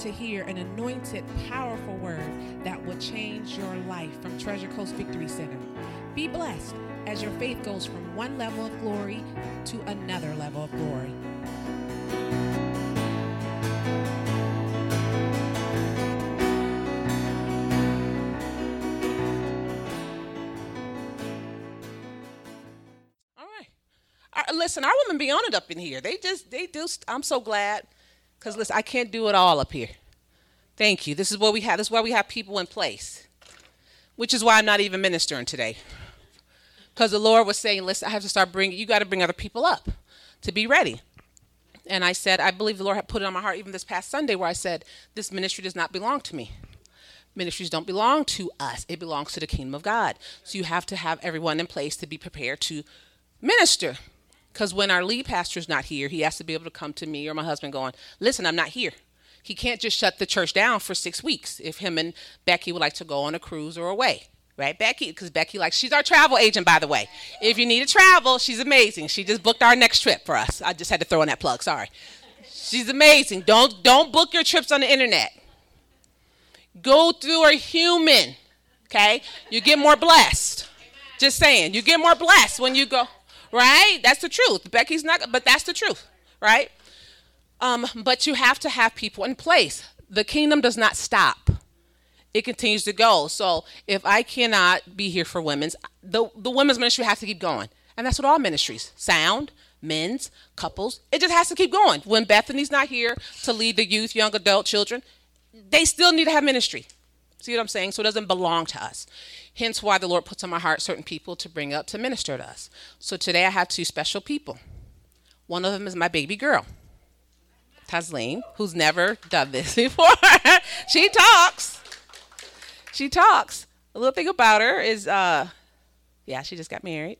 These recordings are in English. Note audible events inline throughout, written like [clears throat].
to hear an anointed, powerful word that will change your life from Treasure Coast Victory Center. Be blessed as your faith goes from one level of glory to another level of glory. All right. Listen, our women be on it up in here. They just, they do. I'm so glad, cause listen, I can't do it all up here. Thank you. This is what we have. This is why we have people in place, which is why I'm not even ministering today, cause the Lord was saying, listen, I have to start bringing. You got to bring other people up to be ready. And I said, I believe the Lord had put it on my heart even this past Sunday, where I said, this ministry does not belong to me ministries don't belong to us it belongs to the kingdom of god so you have to have everyone in place to be prepared to minister because when our lead pastor's not here he has to be able to come to me or my husband going listen i'm not here. He can't just shut the church down for six weeks if him and becky would like to go on a cruise or away right? Becky because becky like, she's our travel agent by the way. If you need to travel she's amazing. She just booked our next trip for us. I just had to throw in that plug sorry. She's amazing. Don't don't book your trips on the internet. Go through a human okay? You get more blessed. Just saying you get more blessed when you go right? That's the truth. Becky's not but that's the truth right? Um, but you have to have people in place. The kingdom does not stop. It continues to go. So if i cannot be here for women's the, the women's ministry has to keep going. And that's what all ministries sound men's couples it just has to keep going. When bethany's not here to lead the youth young adult children they still need to have ministry. See what I'm saying? So it doesn't belong to us. Hence why the Lord puts on my heart certain people to bring up to minister to us. So today I have two special people. One of them is my baby girl, Tasleem, who's never done this [laughs] before. she talks. She talks. A little thing about her is, uh, yeah, she just got married.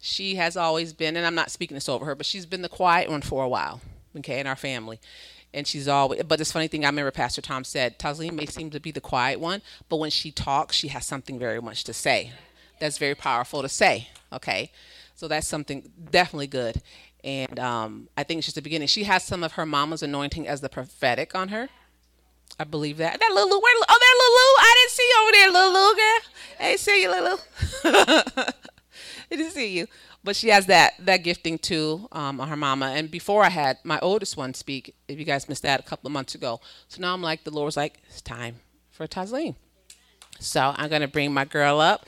She has always been, and I'm not speaking this over her, but she's been the quiet one for a while, okay, in our family and she's always but this funny thing i remember pastor tom said tasleem may seem to be the quiet one but when she talks she has something very much to say. That's very powerful to say okay? So that's something definitely good. And um, i think it's just the beginning. She has some of her mama's anointing as the prophetic on her. I believe that. That little where, oh there lulu? I didn't see you over there lulu girl. Hey see you lulu. I didn't see you [laughs] but she has that that gifting too um, on her mama. And before I had my oldest one speak, if you guys missed that a couple of months ago, so now I'm like the Lord was like, it's time for Tasleem. So I'm gonna bring my girl up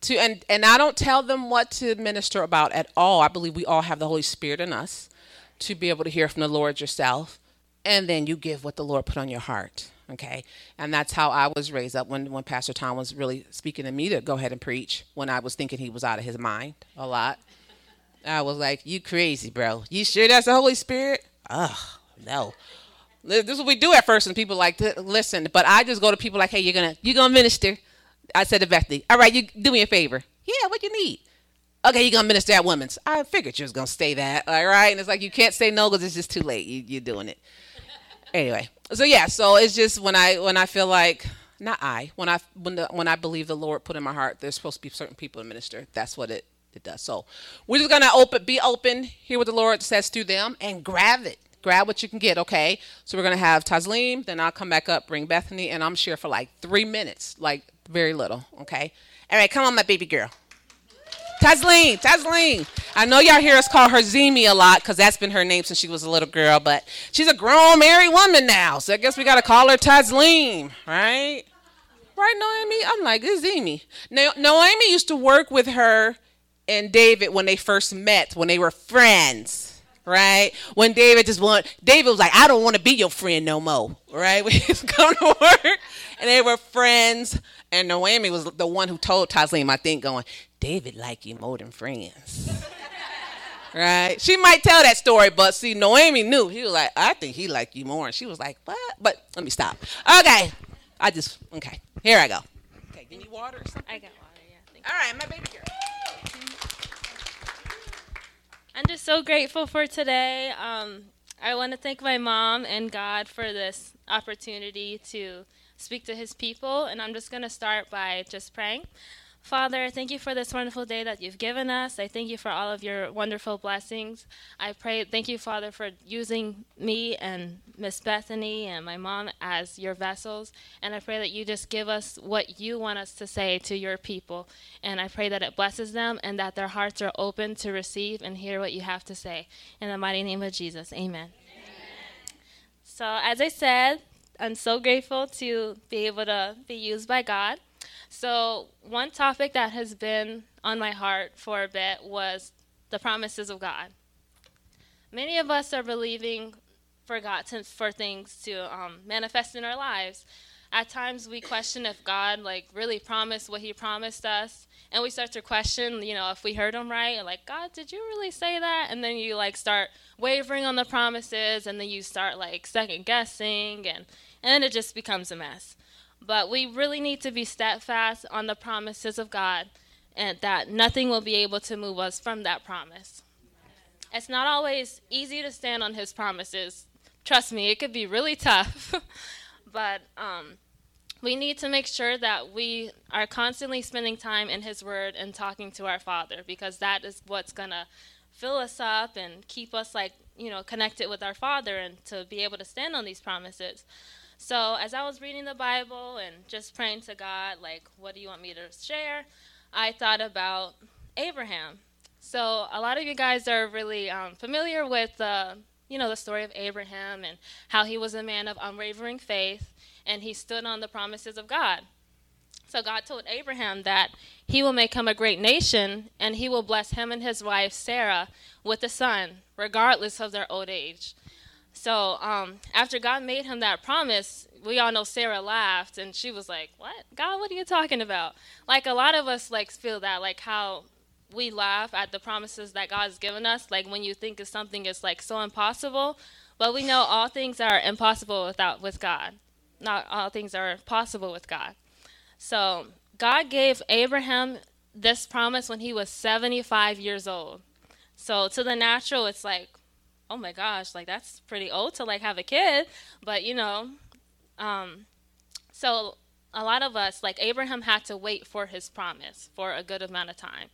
to and and I don't tell them what to minister about at all. I believe we all have the Holy Spirit in us to be able to hear from the Lord yourself, and then you give what the Lord put on your heart. Okay, and that's how I was raised up when when Pastor Tom was really speaking to me to go ahead and preach when I was thinking he was out of his mind a lot. I was like, "You crazy, bro? You sure that's the Holy Spirit?" Ugh, no. This is what we do at first, and people like listen. But I just go to people like, "Hey, you're gonna you're gonna minister." I said to Bethany, "All right, you do me a favor." Yeah, what you need? Okay, you're gonna minister at women's. I figured you was gonna say that, all right? And it's like you can't say no because it's just too late. You, you're doing it anyway. So yeah, so it's just when I when I feel like not I when I when the when I believe the Lord put in my heart there's supposed to be certain people to minister. That's what it it does. So we're just gonna open, be open, hear what the Lord says through them, and grab it. Grab what you can get, okay? So we're gonna have Tasleem, then I'll come back up, bring Bethany, and I'm sure for like three minutes, like very little, okay? All right, come on, my baby girl. Tasleem, Tasleem. I know y'all hear us call her Zemi a lot because that's been her name since she was a little girl, but she's a grown married woman now, so I guess we gotta call her Tasleem, right? Right, Noemi? I'm like, it's Zemi. No- Noemi used to work with her and David when they first met, when they were friends, right? When David just want, David was like, I don't want to be your friend no more, right? [laughs] When he was to work, and they were friends. And Noemi was the one who told Tasleem, I think, going, David like you more than friends. [laughs] right? She might tell that story, but see, Noemi knew. He was like, I think he like you more. And she was like, what? But let me stop. Okay. I just, okay. Here I go. Okay, give me water or something? I got water, yeah. All right, my baby girl. I'm just so grateful for today. Um, I want to thank my mom and God for this opportunity to speak to his people. And I'm just going to start by just praying. Father, thank you for this wonderful day that you've given us. I thank you for all of your wonderful blessings. I pray, thank you, Father, for using me and Miss Bethany and my mom as your vessels. And I pray that you just give us what you want us to say to your people. And I pray that it blesses them and that their hearts are open to receive and hear what you have to say. In the mighty name of Jesus, amen. amen. So, as I said, I'm so grateful to be able to be used by God. So, one topic that has been on my heart for a bit was the promises of God. Many of us are believing for God to, for things to um, manifest in our lives. At times, we question if God like really promised what He promised us, and we start to question, you know, if we heard Him right. Like, God, did you really say that? And then you like start wavering on the promises, and then you start like second guessing, and and then it just becomes a mess. But we really need to be steadfast on the promises of God, and that nothing will be able to move us from that promise. It's not always easy to stand on His promises. Trust me, it could be really tough. [laughs] but um, we need to make sure that we are constantly spending time in His Word and talking to our Father because that is what's going to fill us up and keep us like, you know, connected with our Father and to be able to stand on these promises. So as I was reading the Bible and just praying to God, like, what do you want me to share? I thought about Abraham. So a lot of you guys are really um, familiar with, uh, you know, the story of Abraham and how he was a man of unwavering faith and he stood on the promises of God. So God told Abraham that he will make him a great nation and he will bless him and his wife Sarah with a son, regardless of their old age. So um, after God made him that promise, we all know Sarah laughed and she was like, "What? God, what are you talking about?" Like a lot of us like feel that, like how we laugh at the promises that God's given us, like when you think of something is like so impossible, but we know all things are impossible without with God. Not all things are possible with God. So God gave Abraham this promise when he was 75 years old. So to the natural, it's like, oh my gosh, like that's pretty old to like have a kid. But you know, um, so a lot of us, like Abraham, had to wait for his promise for a good amount of time.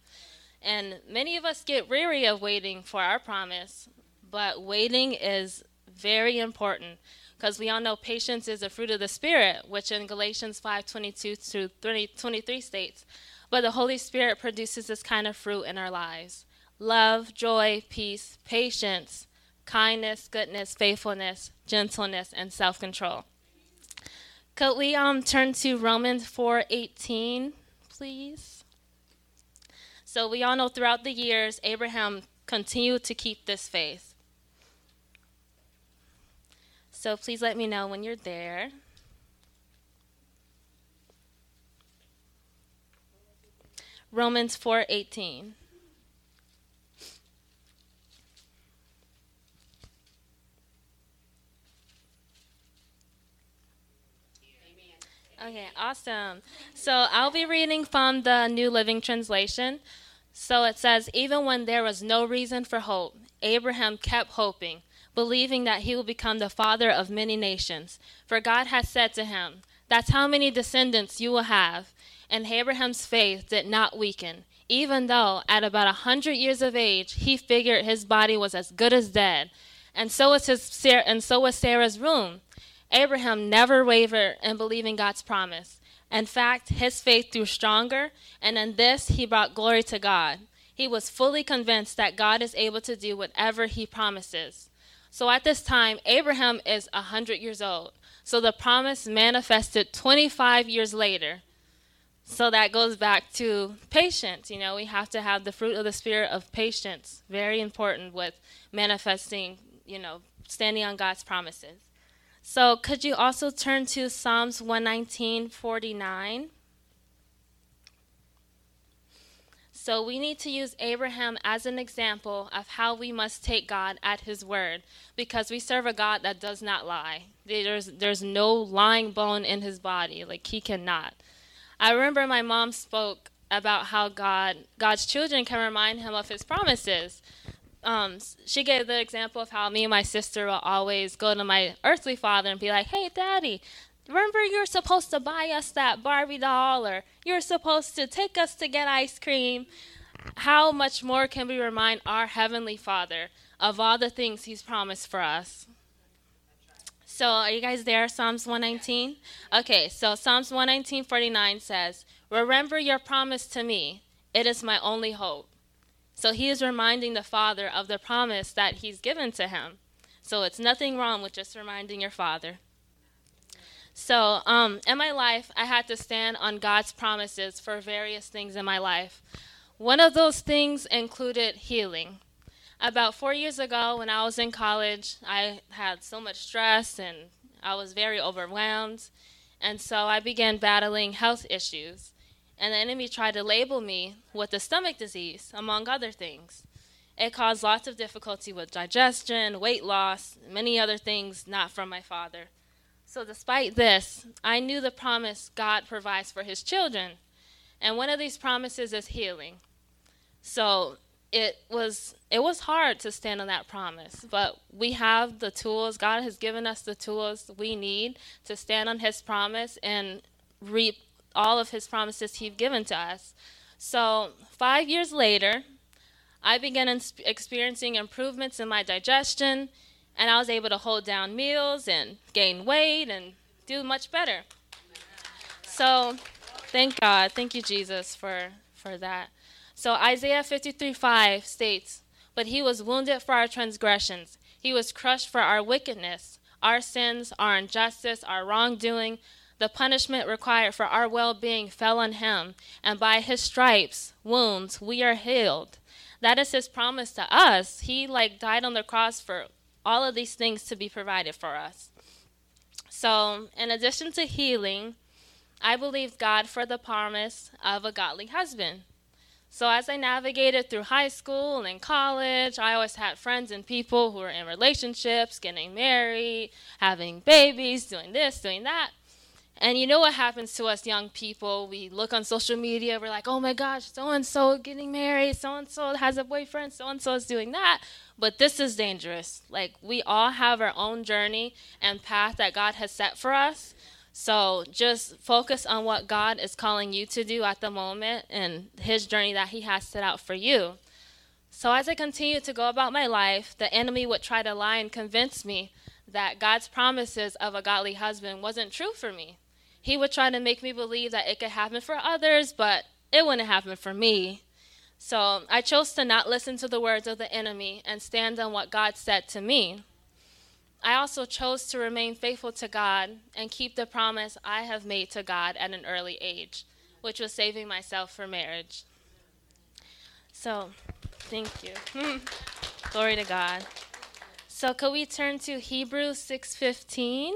And many of us get weary of waiting for our promise, but waiting is very important because we all know patience is a fruit of the spirit, which in Galatians 5:22 to 23 states, but the Holy Spirit produces this kind of fruit in our lives. Love, joy, peace, patience, kindness, goodness, faithfulness, gentleness, and self-control. Could we um turn to Romans 4:18, please? So we all know throughout the years Abraham continued to keep this faith. So please let me know when you're there. Romans 4:18 Okay, awesome. So I'll be reading from the New Living Translation. So it says, Even when there was no reason for hope, Abraham kept hoping, believing that he will become the father of many nations. For God had said to him, That's how many descendants you will have. And Abraham's faith did not weaken, even though at about a hundred years of age he figured his body was as good as dead. And so was his and so was Sarah's room. Abraham never wavered in believing God's promise. In fact, his faith grew stronger, and in this he brought glory to God. He was fully convinced that God is able to do whatever he promises. So at this time, Abraham is a 100 years old. So the promise manifested 25 years later. So that goes back to patience. You know, we have to have the fruit of the spirit of patience. Very important with manifesting, you know, standing on God's promises. So could you also turn to Psalms 119:49? So we need to use Abraham as an example of how we must take God at his word because we serve a God that does not lie. There's there's no lying bone in his body, like he cannot. I remember my mom spoke about how God God's children can remind him of his promises um, she gave the example of how me and my sister will always go to my earthly father and be like, "Hey, Daddy, remember you're supposed to buy us that Barbie doll, or you're supposed to take us to get ice cream." How much more can we remind our heavenly Father of all the things He's promised for us? So, are you guys there? Psalms 119? Okay, so Psalms 119:49 says, "Remember your promise to me. It is my only hope." So, he is reminding the father of the promise that he's given to him. So, it's nothing wrong with just reminding your father. So, um, in my life, I had to stand on God's promises for various things in my life. One of those things included healing. About four years ago, when I was in college, I had so much stress and I was very overwhelmed. And so I began battling health issues. And the enemy tried to label me with a stomach disease, among other things. It caused lots of difficulty with digestion, weight loss, many other things not from my father. So, despite this, I knew the promise God provides for his children. And one of these promises is healing. So, it was it was hard to stand on that promise, but we have the tools. God has given us the tools we need to stand on his promise and reap all of his promises he's given to us. So, 5 years later, I began experiencing improvements in my digestion, and I was able to hold down meals and gain weight and do much better. So, thank God. Thank you Jesus for for that. So Isaiah 53 5 states, But he was wounded for our transgressions, he was crushed for our wickedness, our sins, our injustice, our wrongdoing. The punishment required for our well being fell on him, and by his stripes, wounds, we are healed. That is his promise to us. He like died on the cross for all of these things to be provided for us. So, in addition to healing, I believed God for the promise of a godly husband. So as I navigated through high school and college, I always had friends and people who were in relationships, getting married, having babies, doing this, doing that. And you know what happens to us young people? We look on social media, we're like, oh my gosh, so and so getting married, so and so has a boyfriend, so and so is doing that. But this is dangerous. Like, we all have our own journey and path that God has set for us. So just focus on what God is calling you to do at the moment and His journey that He has set out for you. So as I continued to go about my life, the enemy would try to lie and convince me that God's promises of a godly husband wasn't true for me. He would try to make me believe that it could happen for others, but it wouldn't happen for me. So I chose to not listen to the words of the enemy and stand on what God said to me. I also chose to remain faithful to God and keep the promise I have made to God at an early age, which was saving myself for marriage. So, thank you. [laughs] Glory to God. So, could we turn to Hebrews 6:15?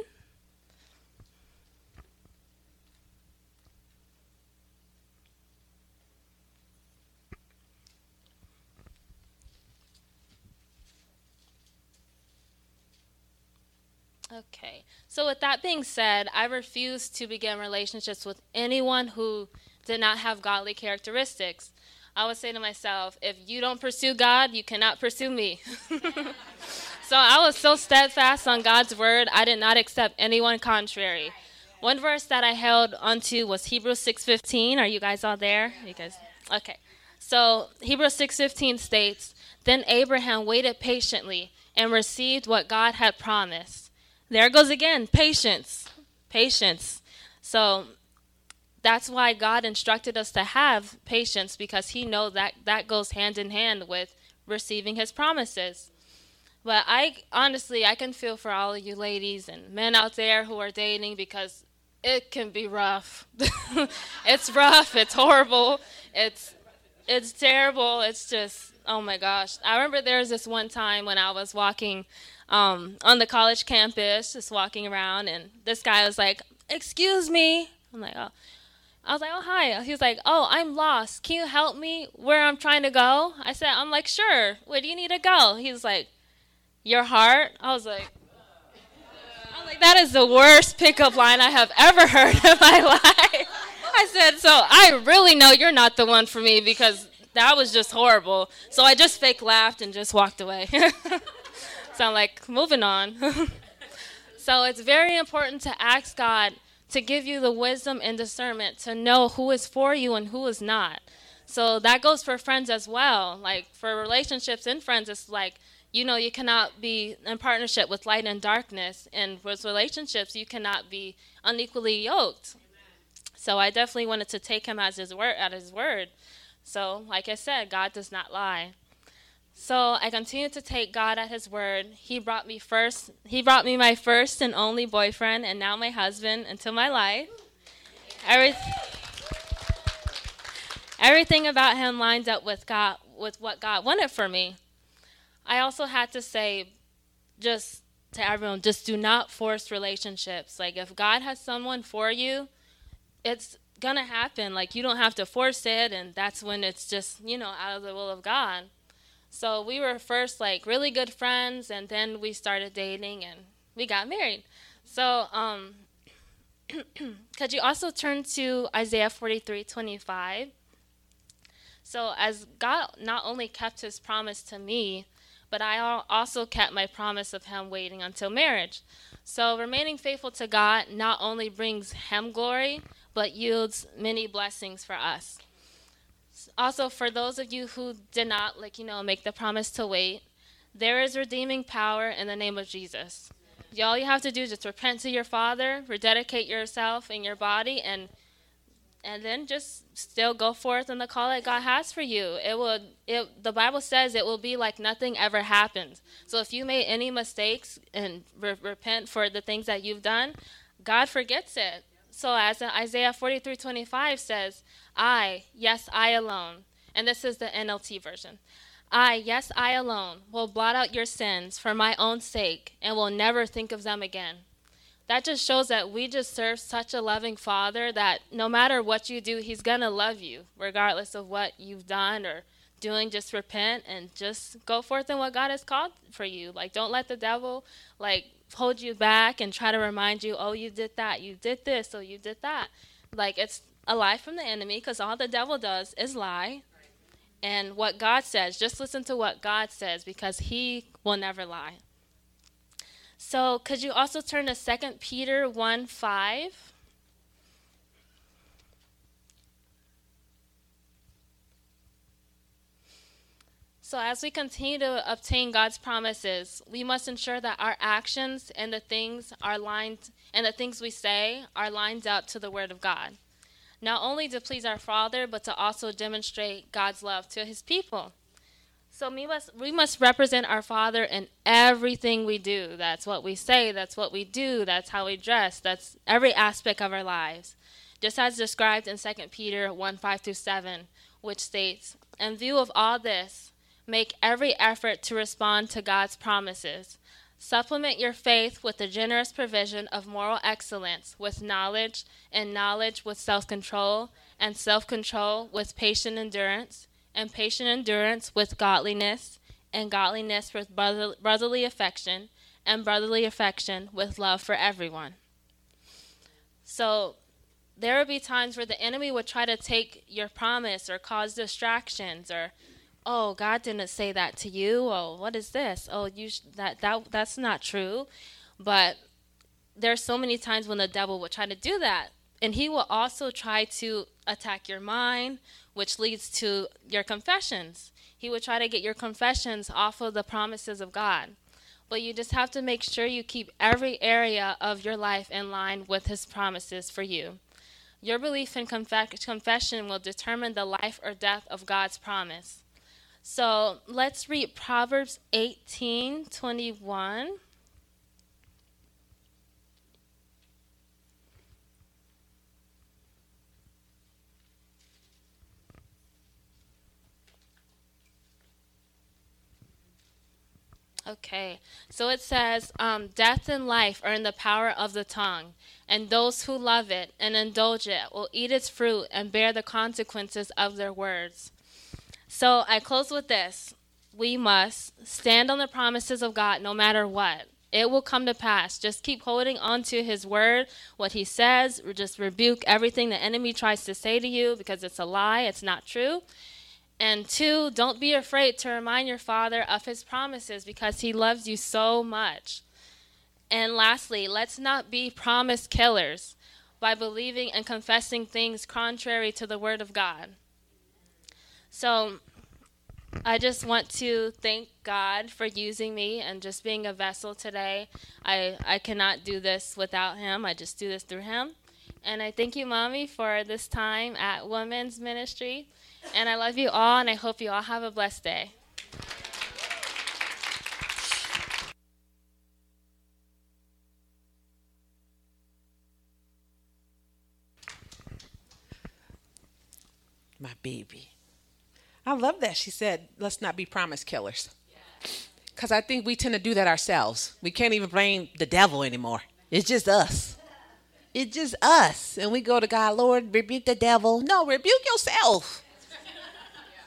Okay. So, with that being said, I refuse to begin relationships with anyone who did not have godly characteristics. I would say to myself, if you don't pursue God, you cannot pursue me. [laughs] so, I was so steadfast on God's word, I did not accept anyone contrary. One verse that I held onto was Hebrews 6:15. Are you guys all there? You guys Okay. So, Hebrews 6:15 states, "Then Abraham waited patiently and received what God had promised." There goes again patience. Patience. So that's why God instructed us to have patience because he knows that that goes hand in hand with receiving his promises. But I honestly, I can feel for all of you ladies and men out there who are dating because it can be rough. [laughs] it's rough, it's horrible. It's it's terrible. It's just oh my gosh. I remember there was this one time when I was walking um, on the college campus, just walking around, and this guy was like, "Excuse me." I'm like, "Oh." I was like, "Oh, hi." He was like, "Oh, I'm lost. Can you help me where I'm trying to go?" I said, "I'm like, sure. Where do you need to go?" He's like, "Your heart." I was like, I was like, "That is the worst pickup line I have ever heard in my [laughs] life." I said, "So I really know you're not the one for me because that was just horrible." So I just fake laughed and just walked away. [laughs] So I'm like, moving on. [laughs] so it's very important to ask God to give you the wisdom and discernment to know who is for you and who is not. So that goes for friends as well. Like for relationships and friends, it's like you know, you cannot be in partnership with light and darkness, and with relationships, you cannot be unequally yoked. So I definitely wanted to take him as his word, at his word. So, like I said, God does not lie. So I continued to take God at His word. He brought me first. He brought me my first and only boyfriend, and now my husband until my life. Every, everything about him lined up with God, with what God wanted for me. I also had to say, just to everyone, just do not force relationships. Like if God has someone for you, it's gonna happen. Like you don't have to force it, and that's when it's just you know out of the will of God. So we were first like really good friends, and then we started dating, and we got married. So um, [clears throat] could you also turn to Isaiah forty three twenty five? So as God not only kept His promise to me, but I also kept my promise of Him waiting until marriage. So remaining faithful to God not only brings Him glory, but yields many blessings for us also for those of you who did not like you know make the promise to wait there is redeeming power in the name of jesus. All you have to do is just repent to your father rededicate yourself and your body and and then just still go forth in the call that god has for you. It will it the bible says it will be like nothing ever happened. So if you made any mistakes and re- repent for the things that you've done god forgets it so as isaiah 43:25 says I, yes, I alone, and this is the NLT version. I, yes, I alone, will blot out your sins for my own sake and will never think of them again. That just shows that we just serve such a loving Father that no matter what you do, He's going to love you, regardless of what you've done or doing. Just repent and just go forth in what God has called for you. Like, don't let the devil, like, hold you back and try to remind you, oh, you did that, you did this, so you did that. Like, it's a lie from the enemy because all the devil does is lie. And what God says, just listen to what God says because he will never lie. So, could you also turn to 2 Peter 1 5? So, as we continue to obtain God's promises, we must ensure that our actions and the things are lined and the things we say are lined up to the Word of God not only to please our Father, but to also demonstrate God's love to his people. So we must we must represent our Father in everything we do. That's what we say, that's what we do, that's how we dress, that's every aspect of our lives. Just as described in 2 Peter 1 5 through 7, which states, In view of all this, make every effort to respond to God's promises Supplement your faith with the generous provision of moral excellence, with knowledge, and knowledge with self control, and self control with patient endurance, and patient endurance with godliness, and godliness with brotherly affection, and brotherly affection with love for everyone. So, there would be times where the enemy would try to take your promise or cause distractions or oh god didn't say that to you. Oh what is this? Oh you sh- that that that's not true. But there's so many times when the devil will try to do that. And he will also try to attack your mind which leads to your confessions. He will try to get your confessions off of the promises of god. But you just have to make sure you keep every area of your life in line with his promises for you. Your belief in conf- confession will determine the life or death of god's promise so let's read Proverbs 18 21. Okay, so it says, um, Death and life are in the power of the tongue, and those who love it and indulge it will eat its fruit and bear the consequences of their words. So I close with this. We must stand on the promises of God no matter what. It will come to pass. Just keep holding on to his word, what he says. Just rebuke everything the enemy tries to say to you because it's a lie, it's not true. And two, don't be afraid to remind your father of his promises because he loves you so much. And lastly, let's not be promise killers by believing and confessing things contrary to the word of God. So I just want to thank God for using me and just being a vessel today. I, I cannot do this without Him. I just do this through Him. And I thank you, Mommy, for this time at Women's Ministry. And I love you all, and I hope you all have a blessed day. My baby. I love that she said, let's not be promise killers. Because I think we tend to do that ourselves. We can't even blame the devil anymore. It's just us. It's just us. And we go to God, Lord, rebuke the devil. No, rebuke yourself.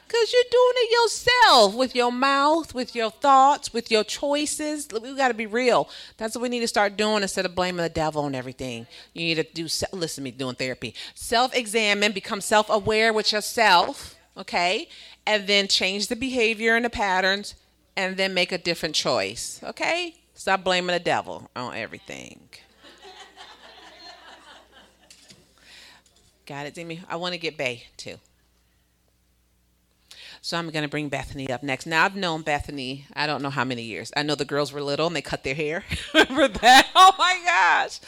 Because you're doing it yourself with your mouth, with your thoughts, with your choices. We got to be real. That's what we need to start doing instead of blaming the devil and everything. You need to do, listen to me doing therapy. Self examine, become self aware with yourself, okay? And then change the behavior and the patterns and then make a different choice, okay? Stop blaming the devil on everything. Got it, Demi? I want to get Bay too. So I'm going to bring Bethany up next. Now, I've known Bethany, I don't know how many years. I know the girls were little and they cut their hair. [laughs] remember that? [laughs] Oh my gosh.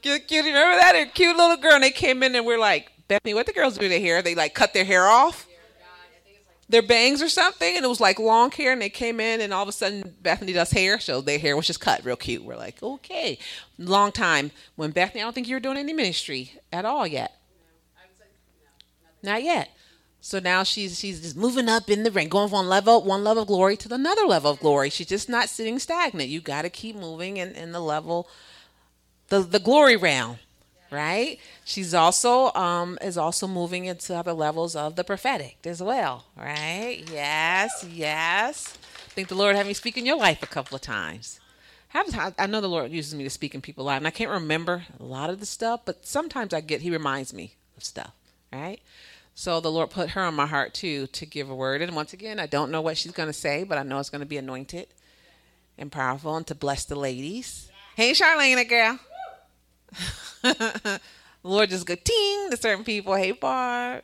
Cute, cute. Remember that? A cute little girl. And they came in and we're like, Bethany, what the girls do their hair? They like cut their hair off? Their bangs or something, and it was like long hair, and they came in, and all of a sudden Bethany does hair, so their hair was just cut real cute. We're like, okay, long time. When Bethany, I don't think you were doing any ministry at all yet. Not yet. So now she's she's just moving up in the rank, going from level one level of glory to another level of glory. She's just not sitting stagnant. You got to keep moving in, in the level, the the glory realm, right? She's also um is also moving into other levels of the prophetic as well, right? Yes, yes. I think the Lord had me speak in your life a couple of times. I know the Lord uses me to speak in people's lives, and I can't remember a lot of the stuff, but sometimes I get He reminds me of stuff, right? So the Lord put her on my heart too to give a word. And once again, I don't know what she's going to say, but I know it's going to be anointed and powerful and to bless the ladies. Hey, Charlene, girl. The [laughs] Lord just go ting to certain people. Hey, Barb.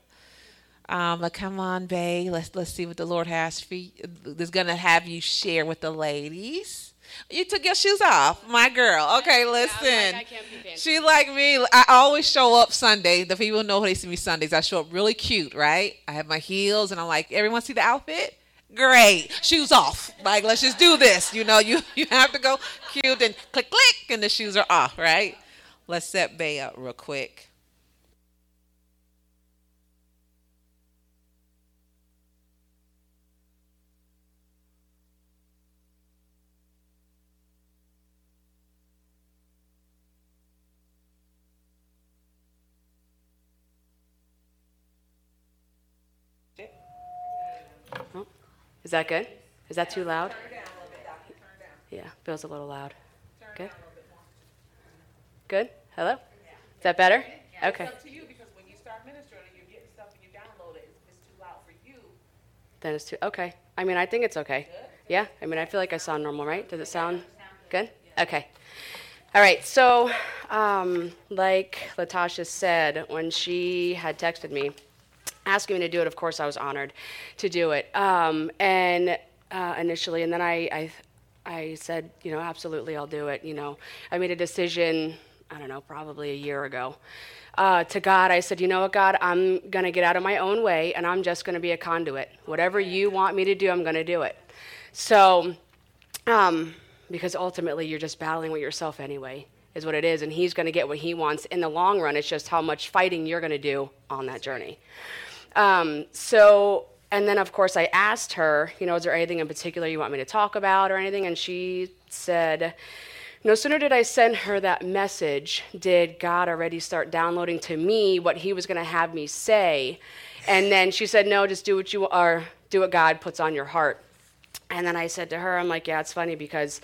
Um, but come on, Bay. Let's let's see what the Lord has for you. Is gonna have you share with the ladies. You took your shoes off, my girl. Okay, listen. Like, she like me. I always show up Sunday. The people know they see me Sundays. I show up really cute, right? I have my heels, and I'm like, everyone see the outfit? Great. Shoes off. Like, let's just do this. You know, you [laughs] you have to go cute and click click, and the shoes are off, right? Let's set Bay up real quick. Is that good? Is that too loud? Yeah, feels a little loud. Good? Good? Hello? Is that better? Okay. It's up to you because when you start ministering and you're getting stuff and you download it, it's too loud for you. Then it's too, okay. I mean, I think it's okay. Yeah? I mean, I feel like I sound normal, right? Does it sound good? Okay. All right, so um, like Latasha said, when she had texted me, asking me to do it, of course, I was honored to do it. Um, and uh, initially, and then I, I, I said, you know, absolutely, I'll do it. You know, I made a decision. I don't know, probably a year ago. Uh, to God, I said, you know what, God, I'm going to get out of my own way and I'm just going to be a conduit. Whatever you want me to do, I'm going to do it. So, um, because ultimately you're just battling with yourself anyway, is what it is. And He's going to get what He wants in the long run. It's just how much fighting you're going to do on that journey. Um, so, and then of course I asked her, you know, is there anything in particular you want me to talk about or anything? And she said, no sooner did I send her that message, did God already start downloading to me what He was going to have me say. And then she said, no, just do what you are, do what God puts on your heart. And then I said to her, I'm like, yeah, it's funny because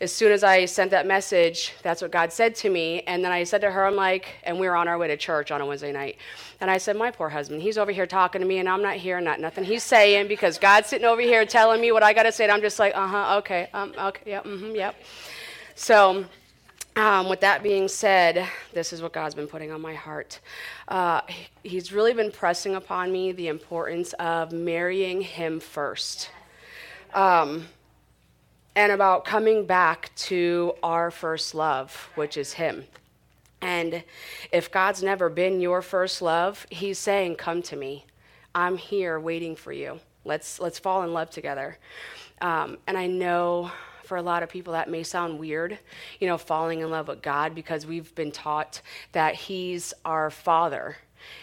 as soon as I sent that message, that's what God said to me. And then I said to her, I'm like, and we were on our way to church on a Wednesday night. And I said, my poor husband, he's over here talking to me, and I'm not hearing not nothing he's saying because God's sitting over here telling me what I got to say. And I'm just like, uh huh, okay, um, okay, yep, mm-hmm, yep. So um, with that being said, this is what God's been putting on my heart. Uh, he's really been pressing upon me the importance of marrying Him first. Um, and about coming back to our first love, which is Him. And if God's never been your first love, He's saying, Come to me. I'm here waiting for you. Let's, let's fall in love together. Um, and I know for a lot of people that may sound weird, you know, falling in love with God because we've been taught that He's our Father,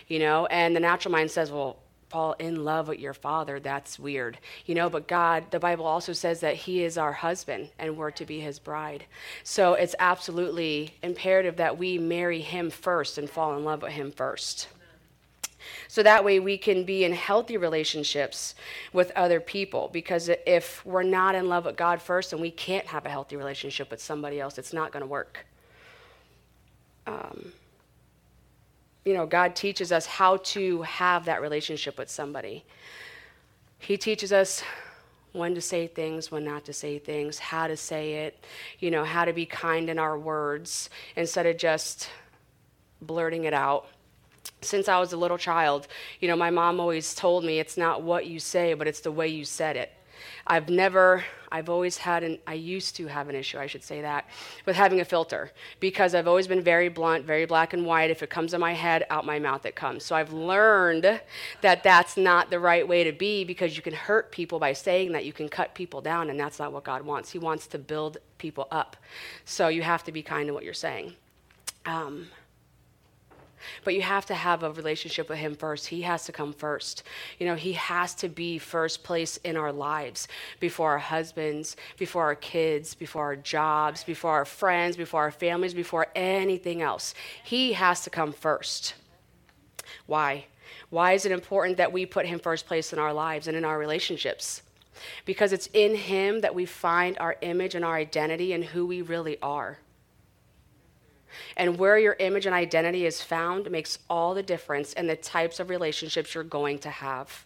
you know, and the natural mind says, well, fall in love with your father that's weird you know? But god the bible also says that he is our husband and we're to be his bride. So it's absolutely imperative that we marry him first and fall in love with him first so that way we can be in healthy relationships with other people. Because if we're not in love with God first and we can't have a healthy relationship with somebody else, it's not going to work. Um, you know, God teaches us how to have that relationship with somebody. He teaches us when to say things, when not to say things, how to say it, you know, how to be kind in our words instead of just blurting it out since I was a little child, you know, my mom always told me it's not what you say, but it's the way you said it. I've never, I've always had an, I used to have an issue, I should say that, with having a filter because I've always been very blunt, very black and white. If it comes in my head, out my mouth it comes. So I've learned that that's not the right way to be because you can hurt people by saying that. You can cut people down, and that's not what God wants. He wants to build people up. So you have to be kind in what you're saying. Um, but you have to have a relationship with Him first. He has to come first. You know, He has to be first place in our lives before our husbands, before our kids, before our jobs, before our friends, before our families, before anything else. He has to come first. Why? Why is it important that we put Him first place in our lives and in our relationships? Because it's in Him that we find our image and our identity and who we really are. And where your image and identity is found makes all the difference in the types of relationships you're going to have.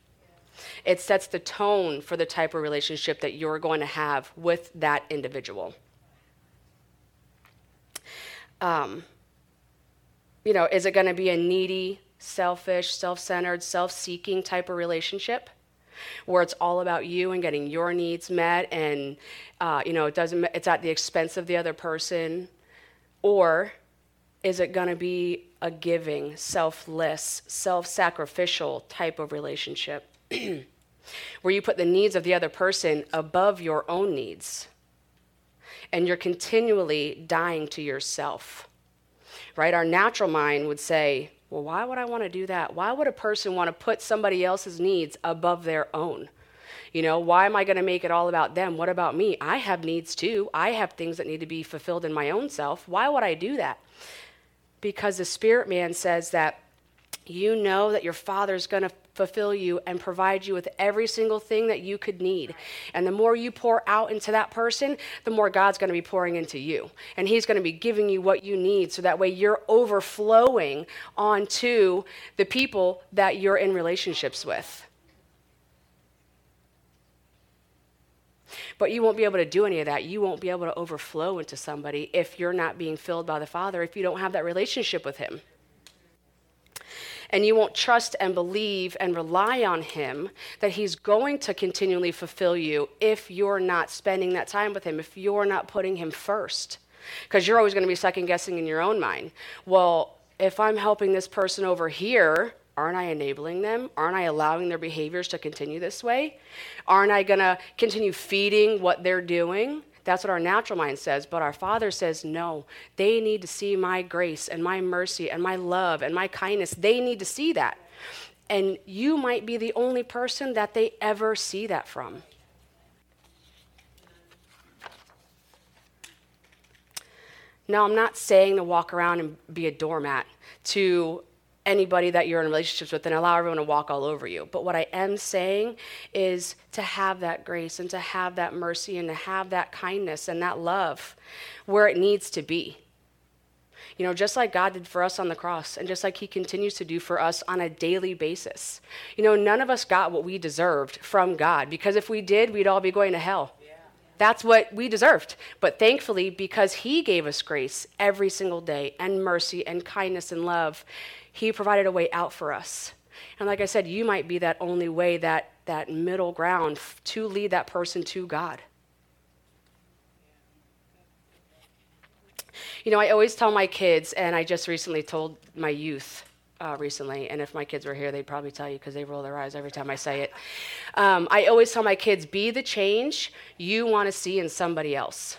It sets the tone for the type of relationship that you're going to have with that individual. Um, you know, is it going to be a needy, selfish, self centered, self seeking type of relationship? Where it's all about you and getting your needs met, and uh, you know it doesn't. It's at the expense of the other person, or is it going to be a giving, selfless, self sacrificial type of relationship [clears throat] where you put the needs of the other person above your own needs and you're continually dying to yourself? Right? Our natural mind would say, well, why would I want to do that? Why would a person want to put somebody else's needs above their own? You know, why am I going to make it all about them? What about me? I have needs too. I have things that need to be fulfilled in my own self. Why would I do that? because the spirit man says that you know that your father's going to fulfill you and provide you with every single thing that you could need. And the more you pour out into that person, the more God's going to be pouring into you. And He's going to be giving you what you need so that way you're overflowing onto the people that you're in relationships with. But you won't be able to do any of that. You won't be able to overflow into somebody if you're not being filled by the Father, if you don't have that relationship with Him. And you won't trust and believe and rely on Him that He's going to continually fulfill you if you're not spending that time with Him, if you're not putting Him first. Because you're always going to be second guessing in your own mind. Well, if I'm helping this person over here, aren't I enabling them? Aren't I allowing their behaviors to continue this way? Aren't I going to continue feeding what they're doing? That's what our natural mind says. But our Father says, no, they need to see my grace and my mercy and my love and my kindness. They need to see that. And you might be the only person that they ever see that from. Now, I'm not saying to walk around and be a doormat, to anybody that you're in relationships with and allow everyone to walk all over you. But what I am saying is to have that grace and to have that mercy and to have that kindness and that love where it needs to be. You know, just like God did for us on the cross, and just like He continues to do for us on a daily basis. You know, none of us got what we deserved from God, because if we did, we'd all be going to hell. That's what we deserved. But thankfully, because He gave us grace every single day, and mercy, and kindness, and love, He provided a way out for us. And like I said, you might be that only way, that, that middle ground to lead that person to God. You know, I always tell my kids, and I just recently told my youth uh, recently, and if my kids were here, they'd probably tell you because they roll their eyes every time I say it. Um, I always tell my kids, be the change you want to see in somebody else.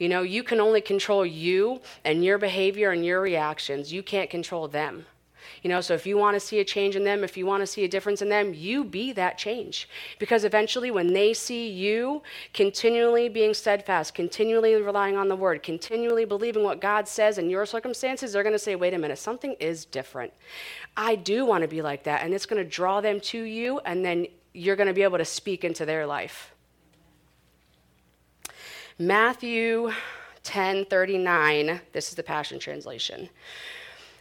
You know, you can only control you and your behavior and your reactions. You can't control them. You know, so if you want to see a change in them, if you want to see a difference in them, you be that change. Because eventually, when they see you continually being steadfast, continually relying on the word, continually believing what God says in your circumstances, they're going to say, wait a minute, something is different. I do want to be like that. And it's going to draw them to you, and then you're going to be able to speak into their life. Matthew 10 39, this is the Passion Translation.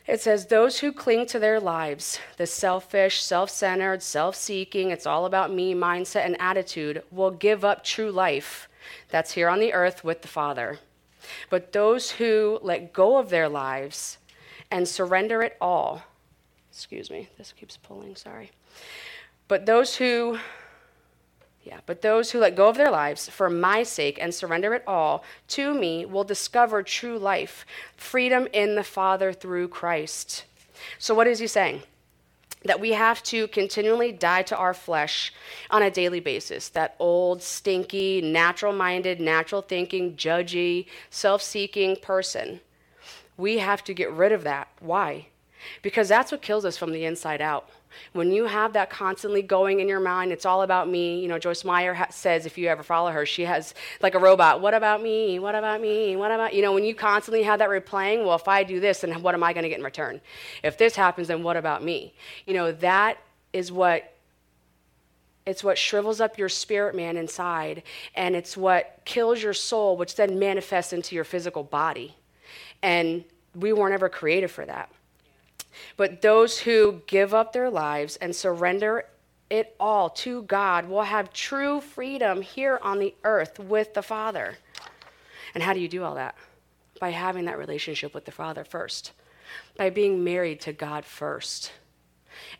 It says, Those who cling to their lives, the selfish, self centered, self seeking, it's all about me mindset and attitude, will give up true life that's here on the earth with the Father. But those who let go of their lives and surrender it all, excuse me, this keeps pulling, sorry. But those who yeah, but those who let go of their lives for my sake and surrender it all to me will discover true life, freedom in the Father through Christ. So, what is he saying? That we have to continually die to our flesh on a daily basis. That old, stinky, natural minded, natural thinking, judgy, self seeking person. We have to get rid of that. Why? Because that's what kills us from the inside out. When you have that constantly going in your mind, it's all about me. You know, Joyce Meyer ha- says, if you ever follow her, she has like a robot. What about me? What about me? What about, you know, when you constantly have that replaying, well, if I do this, then what am I going to get in return? If this happens, then what about me? You know, that is what it's what shrivels up your spirit man inside, and it's what kills your soul, which then manifests into your physical body. And we weren't ever created for that. But those who give up their lives and surrender it all to God will have true freedom here on the earth with the Father. And how do you do all that? By having that relationship with the Father first, by being married to God first.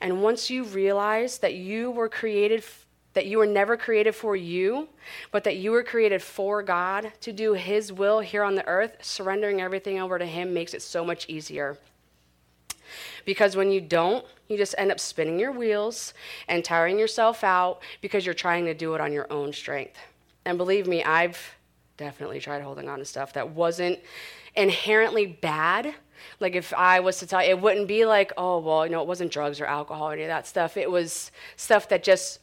And once you realize that you were created, that you were never created for you, but that you were created for God to do His will here on the earth, surrendering everything over to Him makes it so much easier. Because when you don't, you just end up spinning your wheels and tiring yourself out because you're trying to do it on your own strength. And believe me, I've definitely tried holding on to stuff that wasn't inherently bad. Like if I was to tell you, it wouldn't be like, oh, well, you know, it wasn't drugs or alcohol or any of that stuff. It was stuff that just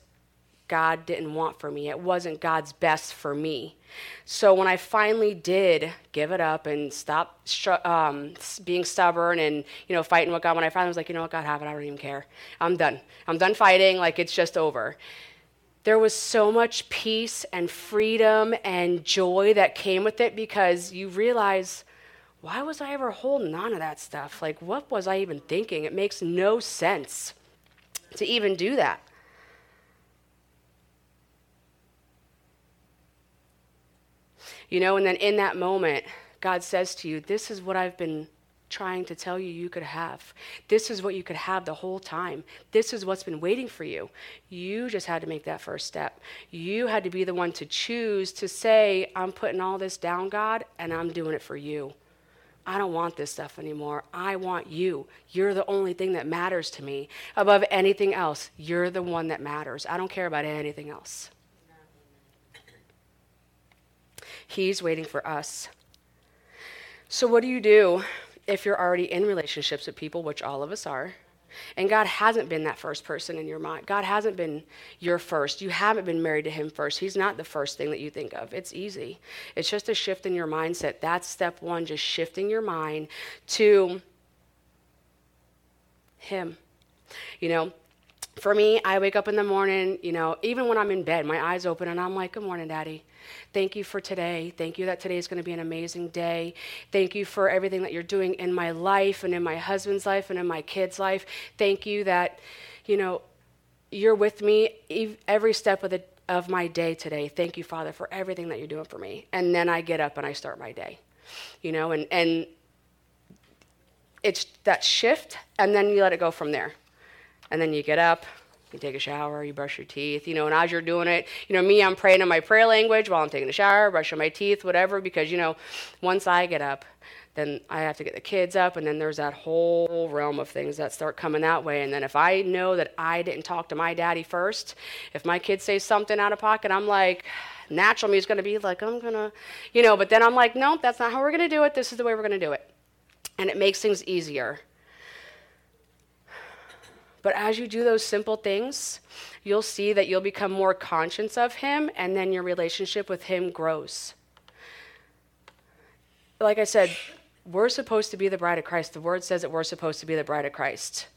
God didn't want for me. It wasn't God's best for me. So when I finally did give it up and stop um, being stubborn and you know fighting with God, when I finally was like, you know what, God, have it. I don't even care. I'm done. I'm done fighting. Like it's just over. There was so much peace and freedom and joy that came with it because you realize, why was I ever holding on to that stuff? Like, what was I even thinking? It makes no sense to even do that. You know, and then in that moment, God says to you, This is what I've been trying to tell you you could have. This is what you could have the whole time. This is what's been waiting for you. You just had to make that first step. You had to be the one to choose to say, I'm putting all this down, God, and I'm doing it for you. I don't want this stuff anymore. I want you. You're the only thing that matters to me. Above anything else, you're the one that matters. I don't care about anything else. He's waiting for us. So, what do you do if you're already in relationships with people, which all of us are, and God hasn't been that first person in your mind? God hasn't been your first. You haven't been married to Him first. He's not the first thing that you think of. It's easy. It's just a shift in your mindset. That's step one, just shifting your mind to Him. You know, for me, I wake up in the morning, you know, even when I'm in bed, my eyes open and I'm like, Good morning, Daddy. Thank you for today. Thank you that today is going to be an amazing day. Thank you for everything that you're doing in my life and in my husband's life and in my kids' life. Thank you that, you know, you're with me every step of the of my day today. Thank you, Father, for everything that you're doing for me. And then I get up and I start my day. You know, and, and it's that shift, and then you let it go from there. And then you get up, you take a shower, you brush your teeth, you know, and as you're doing it, you know, me, I'm praying in my prayer language while I'm taking a shower, brushing my teeth, whatever, because, you know, once I get up, then I have to get the kids up, and then there's that whole realm of things that start coming that way. And then if I know that I didn't talk to my daddy first, if my kids say something out of pocket, I'm like, natural me is going to be like, I'm going to, you know, but then I'm like, nope, that's not how we're going to do it. This is the way we're going to do it. And it makes things easier. But as you do those simple things, you'll see that you'll become more conscious of Him, and then your relationship with Him grows. Like I said, we're supposed to be the bride of Christ. The word says that we're supposed to be the bride of Christ.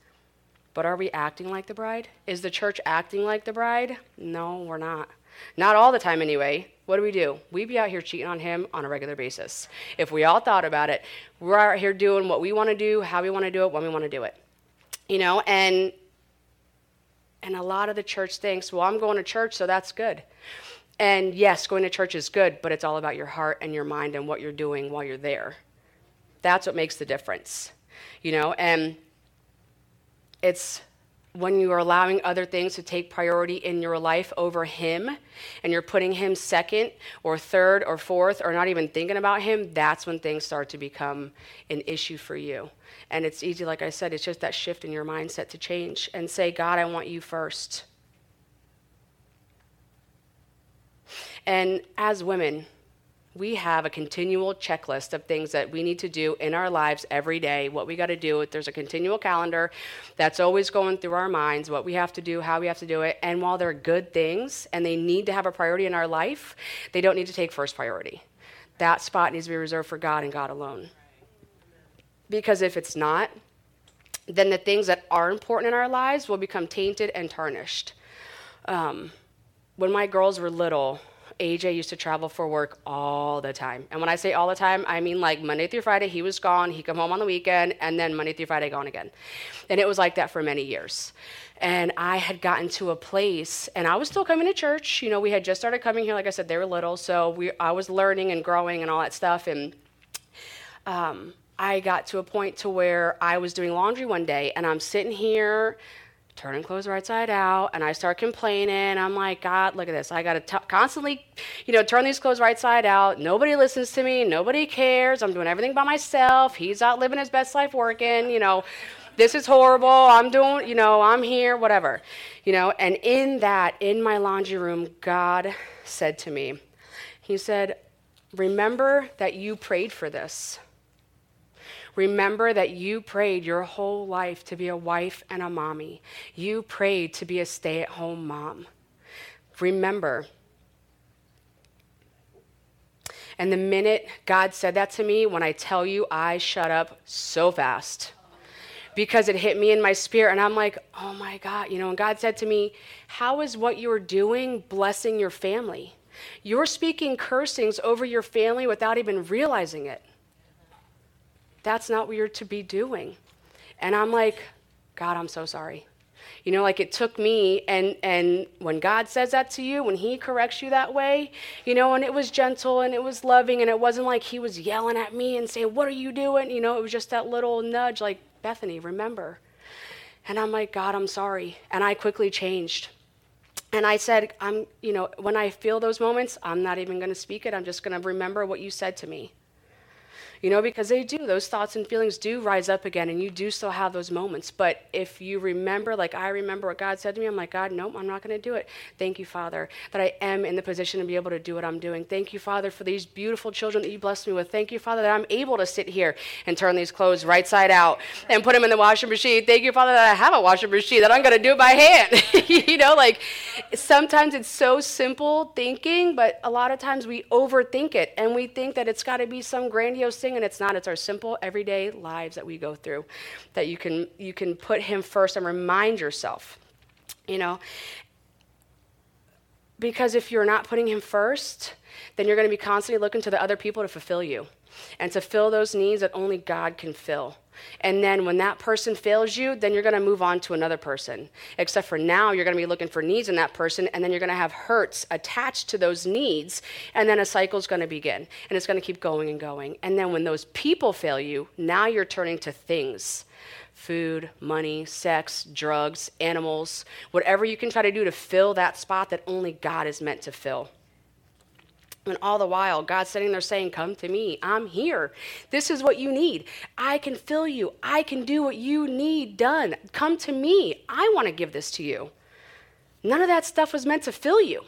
But are we acting like the bride? Is the church acting like the bride? No, we're not. Not all the time, anyway. What do we do? We be out here cheating on him on a regular basis. If we all thought about it, we're out here doing what we want to do, how we want to do it, when we want to do it. You know, and and a lot of the church thinks, well, I'm going to church, so that's good. And yes, going to church is good, but it's all about your heart and your mind and what you're doing while you're there. That's what makes the difference. You know, and it's when you are allowing other things to take priority in your life over Him and you're putting Him second or third or fourth or not even thinking about Him, that's when things start to become an issue for you. And it's easy, like I said, it's just that shift in your mindset to change and say, God, I want you first. And as women, we have a continual checklist of things that we need to do in our lives every day, what we got to do. There's a continual calendar that's always going through our minds, what we have to do, how we have to do it. And while they're good things and they need to have a priority in our life, they don't need to take first priority. That spot needs to be reserved for God and God alone. Because if it's not, then the things that are important in our lives will become tainted and tarnished. Um, when my girls were little, AJ used to travel for work all the time. And when I say all the time, I mean like Monday through Friday, he was gone. He'd come home on the weekend, and then Monday through Friday, gone again. And it was like that for many years. And I had gotten to a place, and I was still coming to church. You know, we had just started coming here. Like I said, they were little, so we, I was learning and growing and all that stuff. And um, I got to a point to where I was doing laundry one day, and I'm sitting here turning clothes right side out and I start complaining. I'm like, God, look at this. I got to constantly, you know, turn these clothes right side out. Nobody listens to me. Nobody cares. I'm doing everything by myself. He's out living his best life working, you know. This is horrible. I'm doing, you know, I'm here, whatever. You know, and in that, in my laundry room, God said to me, He said, Remember that you prayed for this. Remember that you prayed your whole life to be a wife and a mommy. You prayed to be a stay at home mom. Remember. And the minute God said that to me, when I tell you, I shut up so fast because it hit me in my spirit. And I'm like, oh my God, you know, and God said to me, How is what you're doing blessing your family? You're speaking cursings over your family without even realizing it. That's not what you're to be doing. And I'm like, God, I'm so sorry. You know, like it took me, and and when God says that to you, when He corrects you that way, you know, and it was gentle and it was loving, and it wasn't like He was yelling at me and saying, "What are you doing?" You know, it was just that little nudge, like Bethany, remember. And I'm like, God, I'm sorry, and I quickly changed. And I said, I'm, you know, when I feel those moments, I'm not even going to speak it. I'm just going to remember what you said to me you know, because they do, those thoughts and feelings do rise up again, and you do still have those moments. But if you remember, like I remember what God said to me, I'm like, God, nope, I'm not going to do it. Thank you, Father, that I am in the position to be able to do what I'm doing. Thank you, Father, for these beautiful children that you blessed me with. Thank you, Father, that I'm able to sit here and turn these clothes right side out and put them in the washing machine. Thank you, Father, that I have a washing machine, that I'm going to do it by hand. [laughs] you know, like sometimes it's so simple thinking, but a lot of times we overthink it and we think that it's got to be some grandiose thing and it's not. It's our simple everyday lives that we go through that you can you can put him first and remind yourself. You know, Because if you're not putting Him first, then you're going to be constantly looking to the other people to fulfill you and to fill those needs that only God can fill. And then when that person fails you, then you're going to move on to another person. Except for now, you're going to be looking for needs in that person, and then you're going to have hurts attached to those needs, and then a cycle's going to begin. And it's going to keep going and going. And then when those people fail you, now you're turning to things food, money, sex, drugs, animals, whatever you can try to do to fill that spot that only God is meant to fill. And all the while, God's sitting there saying, Come to me. I'm here. This is what you need. I can fill you. I can do what you need done. Come to me. I want to give this to you. None of that stuff was meant to fill you.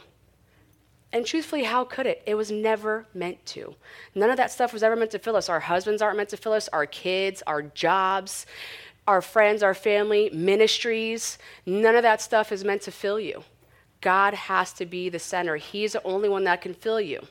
And truthfully, how could it? It was never meant to. None of that stuff was ever meant to fill us. Our husbands aren't meant to fill us, our kids, our jobs, our friends, our family, ministries. None of that stuff is meant to fill you. God has to be the center. He's the only one that can fill you.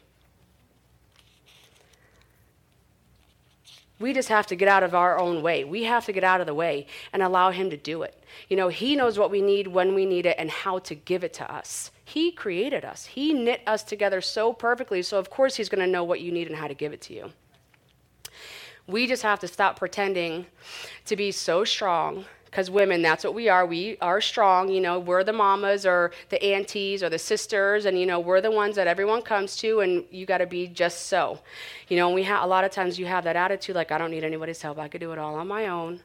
We just have to get out of our own way. We have to get out of the way and allow Him to do it. You know, He knows what we need, when we need it, and how to give it to us. He created us, He knit us together so perfectly, so of course He's going to know what you need and how to give it to you. We just have to stop pretending to be so strong because women, that's what we are. We are strong. You know, we're the mamas or the aunties or the sisters, and you know, we're the ones that everyone comes to, and you got to be just so. You know, and we have a lot of times you have that attitude, like I don't need anybody's help. I could do it all on my own.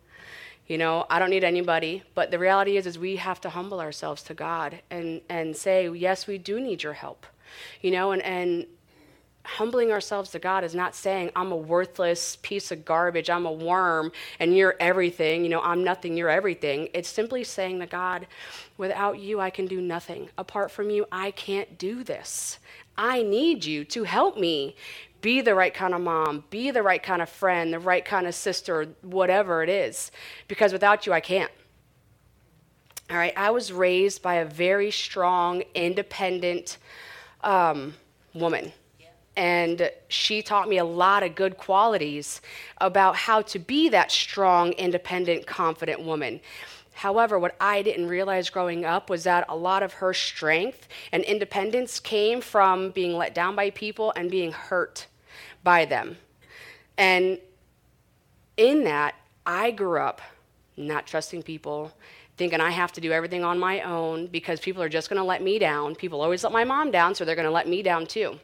You know, I don't need anybody. But the reality is, is we have to humble ourselves to God and and say, yes, we do need your help. You know, and and humbling ourselves to God is not saying, I'm a worthless piece of garbage, I'm a worm, and you're everything, you know, I'm nothing, you're everything. It's simply saying to God, without you, I can do nothing. Apart from you, I can't do this. I need you to help me be the right kind of mom, be the right kind of friend, the right kind of sister, whatever it is, because without you, I can't. All right, I was raised by a very strong, independent um, woman and she taught me a lot of good qualities about how to be that strong, independent, confident woman. However, what I didn't realize growing up was that a lot of her strength and independence came from being let down by people and being hurt by them. And in that, I grew up not trusting people, thinking I have to do everything on my own because people are just going to let me down. People always let my mom down, so they're going to let me down too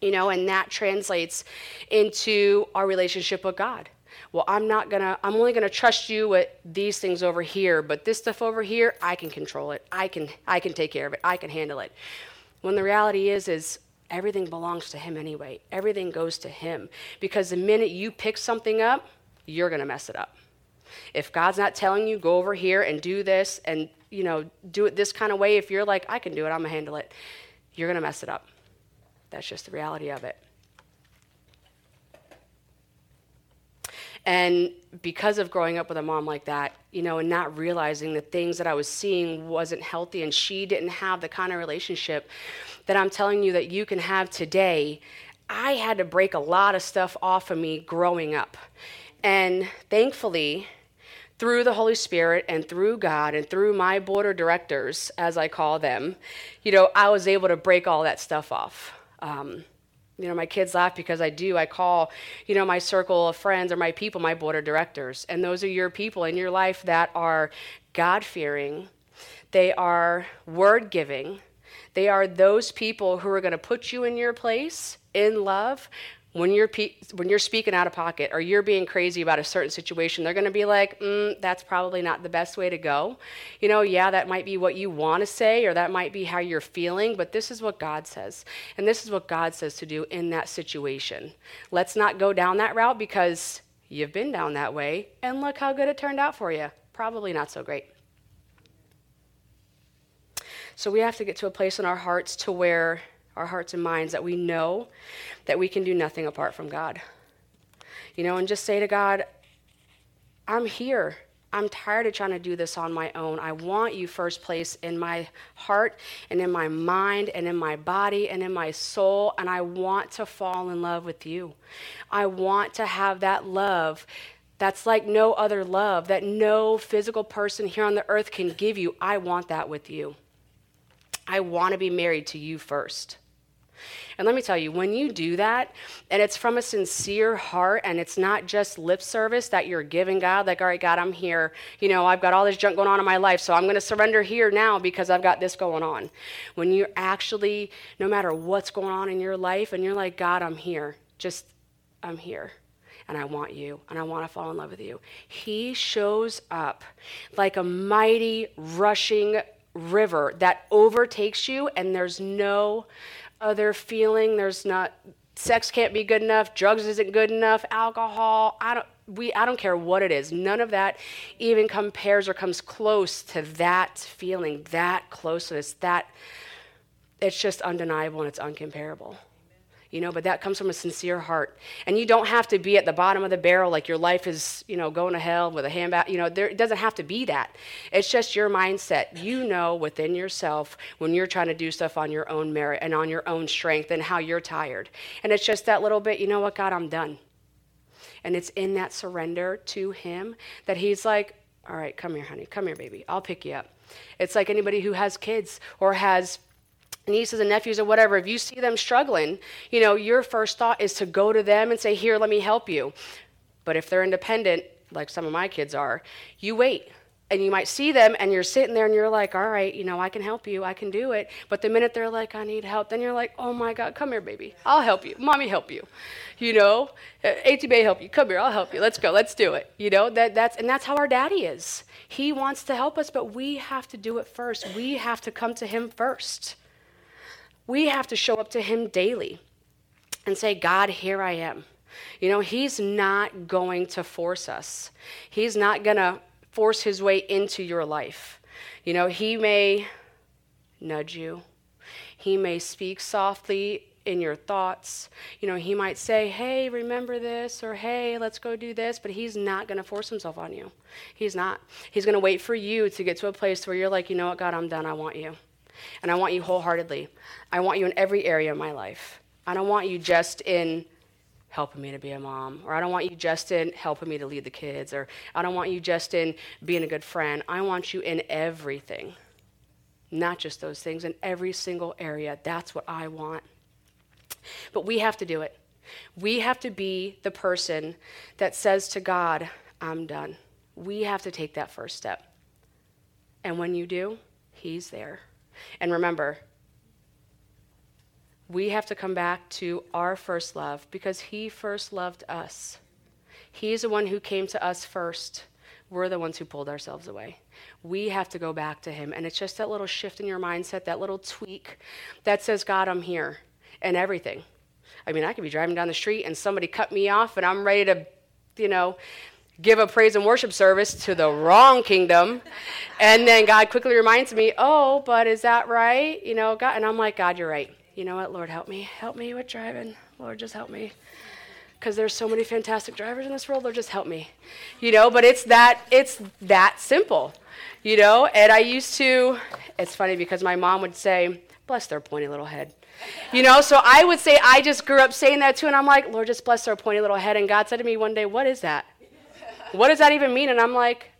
you know, and that translates into our relationship with God. Well, I'm not gonna, I'm only gonna trust you with these things over here, but this stuff over here, I can control it. I can, I can take care of it. I can handle it. When the reality is, is everything belongs to Him anyway. Everything goes to Him because the minute you pick something up, you're gonna mess it up. If God's not telling you go over here and do this and you know do it this kind of way, if you're like I can do it, I'm gonna handle it, you're gonna mess it up. That's just the reality of it. And because of growing up with a mom like that, you know, and not realizing the things that I was seeing wasn't healthy and she didn't have the kind of relationship that I'm telling you that you can have today, I had to break a lot of stuff off of me growing up. And thankfully, through the Holy Spirit and through God and through my board of directors, as I call them, you know, I was able to break all that stuff off. Um, you know, my kids laugh because I do. I call, you know, my circle of friends or my people my board of directors. And those are your people in your life that are God fearing, they are word giving, they are those people who are going to put you in your place in love, when you're pe- when you're speaking out of pocket or you're being crazy about a certain situation they're going to be like mm, that's probably not the best way to go. You know yeah that might be what you want to say or that might be how you're feeling but this is what god says and this is what god says to do in that situation. Let's not go down that route because you've been down that way and look how good it turned out for you. Probably not so great. So we have to get to a place in our hearts to where our hearts and minds that we know that we can do nothing apart from God. You know, and just say to God, I'm here. I'm tired of trying to do this on my own. I want you first place in my heart and in my mind and in my body and in my soul. And I want to fall in love with you. I want to have that love that's like no other love that no physical person here on the earth can give you. I want that with you. I want to be married to you first. And let me tell you, when you do that, and it's from a sincere heart, and it's not just lip service that you're giving God, like, all right, God, I'm here. You know, I've got all this junk going on in my life, so I'm going to surrender here now because I've got this going on. When you're actually, no matter what's going on in your life, and you're like, God, I'm here. Just, I'm here and I want you, and I want to fall in love with you. He shows up like a mighty rushing river that overtakes you, and there's no other feeling. There's not sex can't be good enough, drugs isn't good enough, alcohol. I don't we I don't care what it is. None of that even compares or comes close to that feeling, that closeness, that it's just undeniable and it's uncomparable you know but that comes from a sincere heart. And you don't have to be at the bottom of the barrel like your life is you know going to hell with a handbag you know there, it doesn't have to be that. It's just your mindset. You know within yourself when you're trying to do stuff on your own merit and on your own strength and how you're tired. And it's just that little bit you know what god i'm done. And it's in that surrender to him that he's like all right come here honey. Come here baby. I'll pick you up. It's like anybody who has kids or has nieces and nephews or whatever, if you see them struggling, you know, your first thought is to go to them and say, Here, let me help you. But if they're independent, like some of my kids are, you wait. And you might see them and you're sitting there and you're like, all right, you know, I can help you, I can do it. But the minute they're like, I need help, then you're like, oh my God, come here, baby. I'll help you. Mommy help you. You know, uh, ATB help you. Come here, I'll help you. Let's go, let's do it. You know, that, that's, and that's how our daddy is. He wants to help us, but we have to do it first. We have to come to him first we have to show up to Him daily and say, God, here I am. You know, He's not going to force us, He's not going to force His way into your life. You know, He may nudge you, He may speak softly in your thoughts. You know, he might say, hey, remember this, or hey, let's go do this, but he's not going to force himself on you. He's not. He's going to wait for you to get to a place where you're like, you know what, God, I'm done. I want you. And I want you wholeheartedly. I want you in every area of my life. I don't want you just in helping me to be a mom, or I don't want you just in helping me to lead the kids, or I don't want you just in being a good friend. I want you in everything, not just those things, in every single area. That's what I want. But we have to do it. We have to be the person that says to God, I'm done. We have to take that first step. And when you do, He's there. And remember, we have to come back to our first love because He first loved us. He's the one who came to us first. We're the ones who pulled ourselves away. We have to go back to Him. And it's just that little shift in your mindset, that little tweak that says, God, I'm here and everything. I mean, I could be driving down the street and somebody cut me off and I'm ready to, you know, give a praise and worship service to the wrong kingdom. And then God quickly reminds me, oh, but is that right? You know, God, and I'm like, God, you're right. You know what, Lord, help me. Help me with driving. Lord, just help me. Because there's so many fantastic drivers in this world, Lord, just help me. You know, but it's that, it's that simple. You know, and I used to, it's funny because my mom would say, bless their pointy little head. You know, so I would say, I just grew up saying that too, and I'm like, Lord, just bless their pointy little head. And God said to me one day, What is that? What does that even mean? And I'm like,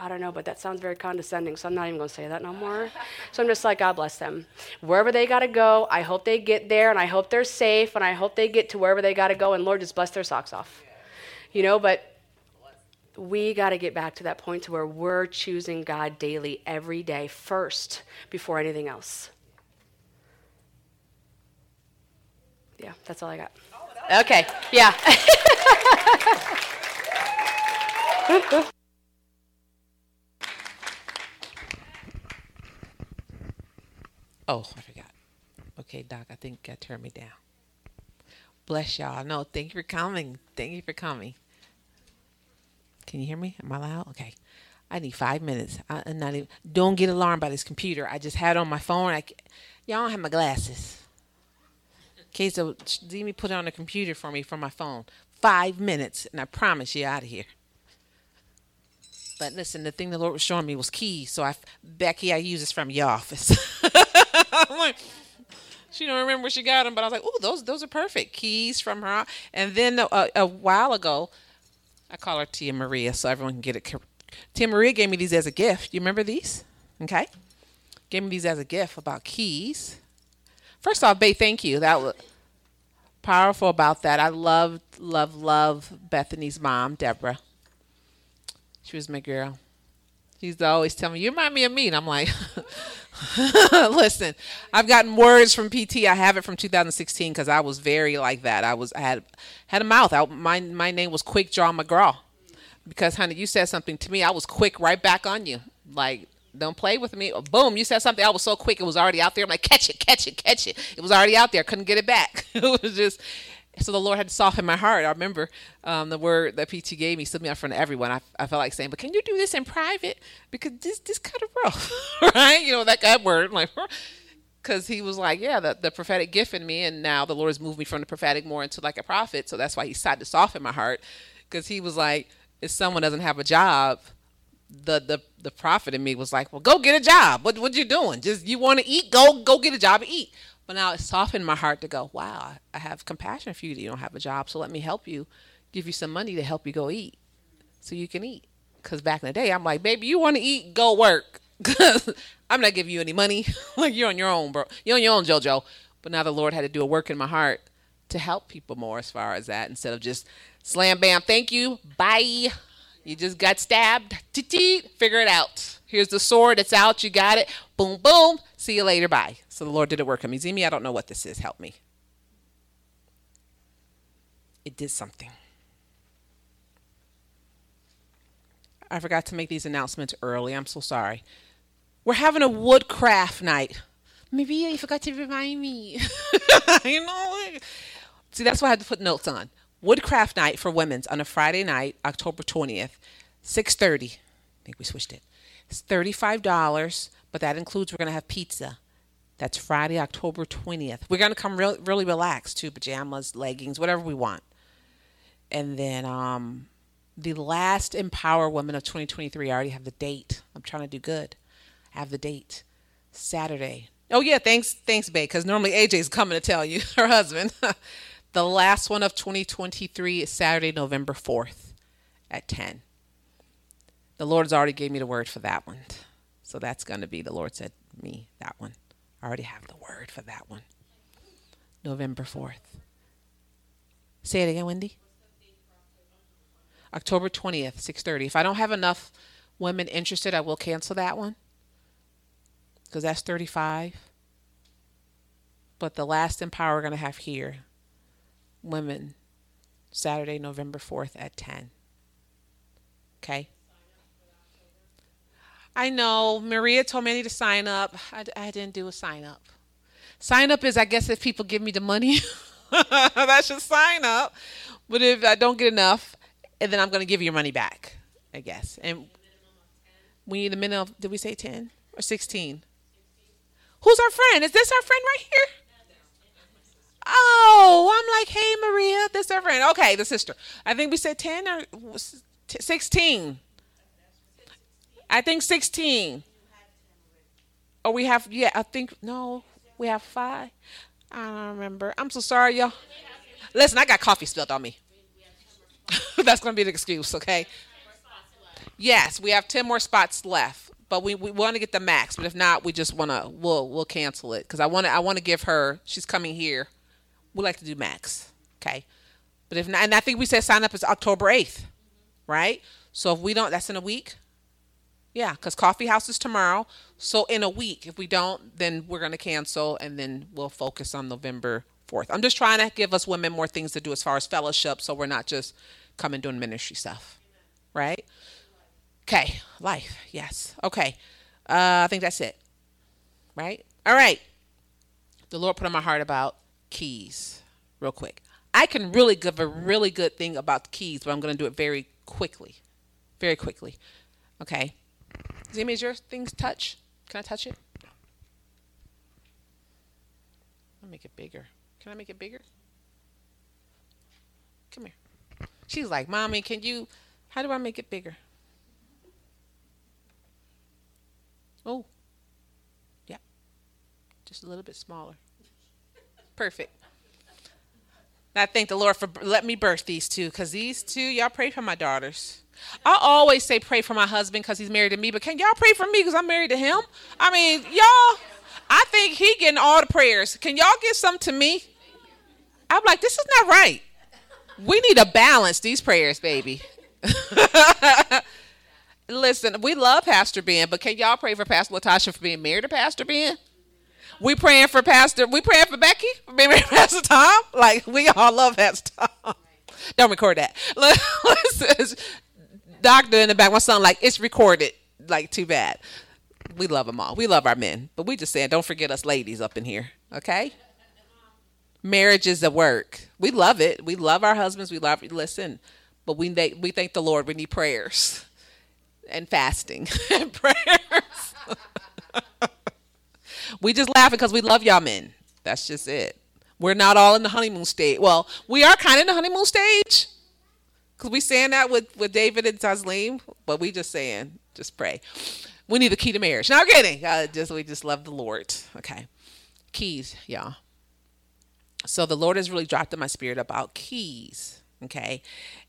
I don't know, but that sounds very condescending, so I'm not even going to say that no more. So I'm just like, God bless them. Wherever they got to go, I hope they get there, and I hope they're safe, and I hope they get to wherever they got to go, and Lord, just bless their socks off. You know, but we got to get back to that point to where we're choosing God daily, every day, first, before anything else. Yeah, that's all I got. Okay, yeah. [laughs] [laughs] oh, I forgot. Okay, Doc, I think I turned me down. Bless y'all. No, thank you for coming. Thank you for coming. Can you hear me? Am I loud? Okay. I need five minutes. I, am not even. Don't get alarmed by this computer. I just had on my phone. I, y'all don't have my glasses. Okay, so let me put it on the computer for me from my phone. Five minutes, and I promise you out of here. But listen, the thing the Lord was showing me was keys. So I, Becky, I use this from your office. [laughs] I'm like, she don't remember where she got them, but I was like, oh, those those are perfect keys from her. And then a, uh, a while ago, I call her Tia Maria so everyone can get it. Tia Maria gave me these as a gift. You remember these? Okay. gave me these as a gift about keys. First off, Bay, thank you. That was powerful about that. I love, love, love Bethany's mom, Deborah. She was my girl. She's always telling me, "You remind me of me," and I'm like, [laughs] "Listen, I've gotten words from PT. I have it from 2016 because I was very like that. I was I had had a mouth. I, my my name was Quick Jaw McGraw because, honey, you said something to me. I was quick right back on you. Like, don't play with me. Boom, you said something. I was so quick. It was already out there. I'm like, catch it, catch it, catch it. It was already out there. Couldn't get it back. [laughs] it was just so the Lord had to soften my heart. I remember um, the word that PT gave me stood me out in front of everyone. I, I felt like saying, "But can you do this in private? Because this this kind of rough, [laughs] right? You know that that word, like." Because he was like, yeah, the, the prophetic gift in me, and now the Lord has moved me from the prophetic more into like a prophet. So that's why he decided to soften my heart. Because he was like, if someone doesn't have a job, the the the prophet in me was like, well, go get a job. What what you doing? Just you want to eat? Go go get a job and eat. But now it softened my heart to go, wow, I have compassion for you that you don't have a job. So let me help you, give you some money to help you go eat so you can eat. Because back in the day, I'm like, baby, you want to eat? Go work. [laughs] Because I'm not giving you any money. [laughs] like, you're on your own, bro. You're on your own, JoJo. But now the Lord had to do a work in my heart to help people more as far as that instead of just slam bam, thank you, bye. You just got stabbed. Figure it out. Here's the sword. It's out. You got it. Boom, boom. See you later. Bye. So the Lord did a work on me. Zemi, I don't know what this is. Help me. It did something. I forgot to make these announcements early. I'm so sorry. We're having a woodcraft night. Maybe you forgot to remind me. [laughs] you know, see, that's why I had to put notes on. Woodcraft night for women's on a Friday night, October 20th, 6:30. I think we switched it. It's $35, but that includes we're going to have pizza. That's Friday, October 20th. We're going to come real, really relaxed too, pajamas, leggings, whatever we want. And then um, the last EmpowHer Women of 2023, I already have the date. I'm trying to do good. I have the date. Saturday. Oh yeah, thanks, thanks, Babe, because normally AJ's coming to tell you, [laughs] her husband. [laughs] the last one of 2023 is Saturday, November 4th at 10 the Lord's already gave me the word for that one. So that's going to be, the Lord said me, that one. I already have the word for that one. November 4th. Say it again, Wendy. October 20th, 6:30. If I don't have enough women interested, I will cancel that one. Cuz that's 35. But the last EmpowHer we're going to have here women Saturday, November 4th at 10. Okay? I know. Maria told me I need to sign up. I, I didn't do a sign up. Sign up is, I guess, if people give me the money, [laughs] that should sign up. But if I don't get enough, and then I'm going to give you your money back, I guess. And we need a minimum. Did we say 10 or 16? Who's our friend? Is this our friend right here? Oh, I'm like, hey, Maria, this our friend. Okay, the sister. I think we said 10 or 16. I think 16. Oh, we have, yeah, I think, no, we have five. I don't remember. I'm so sorry, y'all. Listen, I got coffee spilled on me. [laughs] That's going to be the excuse, okay? Yes, we have 10 more spots left, but we, we want to get the max. But if not, we just want to, we'll, we'll cancel it. Because I want to, I want to give her, she's coming here. We like to do max, okay? But if not, and I think we said sign up is October 8th, right? So if we don't, that's in a week. Yeah, because coffee house is tomorrow. So in a week, if we don't, then we're going to cancel and then we'll focus on November 4th. I'm just trying to give us women more things to do as far as fellowship so we're not just coming doing ministry stuff. Right? Okay, life. Yes. Okay. Uh, I think that's it. Right? All right. The Lord put on my heart about keys, real quick. I can really give a really good thing about keys, but I'm going to do it very quickly. Very quickly. Okay. Zemi, is your things touch? Can I touch it? I'll make it bigger. Can I make it bigger? Come here. She's like, Mommy, can you, how do I make it bigger? Oh, yeah. Just a little bit smaller. Perfect. I thank the Lord for let me birth these two because these two, y'all pray for my daughters. I always say pray for my husband because he's married to me, but can y'all pray for me because I'm married to him? I mean, y'all, I think he getting all the prayers. Can y'all give some to me? I'm like, this is not right. We need to balance these prayers, baby. [laughs] Listen, we love Pastor Ben, but can y'all pray for Pastor Latasha for being married to Pastor Ben? We praying for Pastor. We praying for Becky to [laughs] Pastor Tom. Like we all love Pastor Tom. [laughs] Don't record that. [laughs] Doctor in the back. My son like it's recorded. Like too bad. We love them all. We love our men, but we just saying don't forget us ladies up in here. Okay. Marriage is a work. We love it. We love our husbands. We love listen, but we we thank the Lord. We need prayers and fasting and prayers. We just laughing because we love y'all men. That's just it. We're not all in the honeymoon stage. Well, we are kind of in the honeymoon stage because we saying that with with David and Tasleem, but we just saying just pray. We need the key to marriage. Now, kidding. Uh, just we just love the Lord. Okay, keys, y'all. So the Lord has really dropped in my spirit about keys. Okay,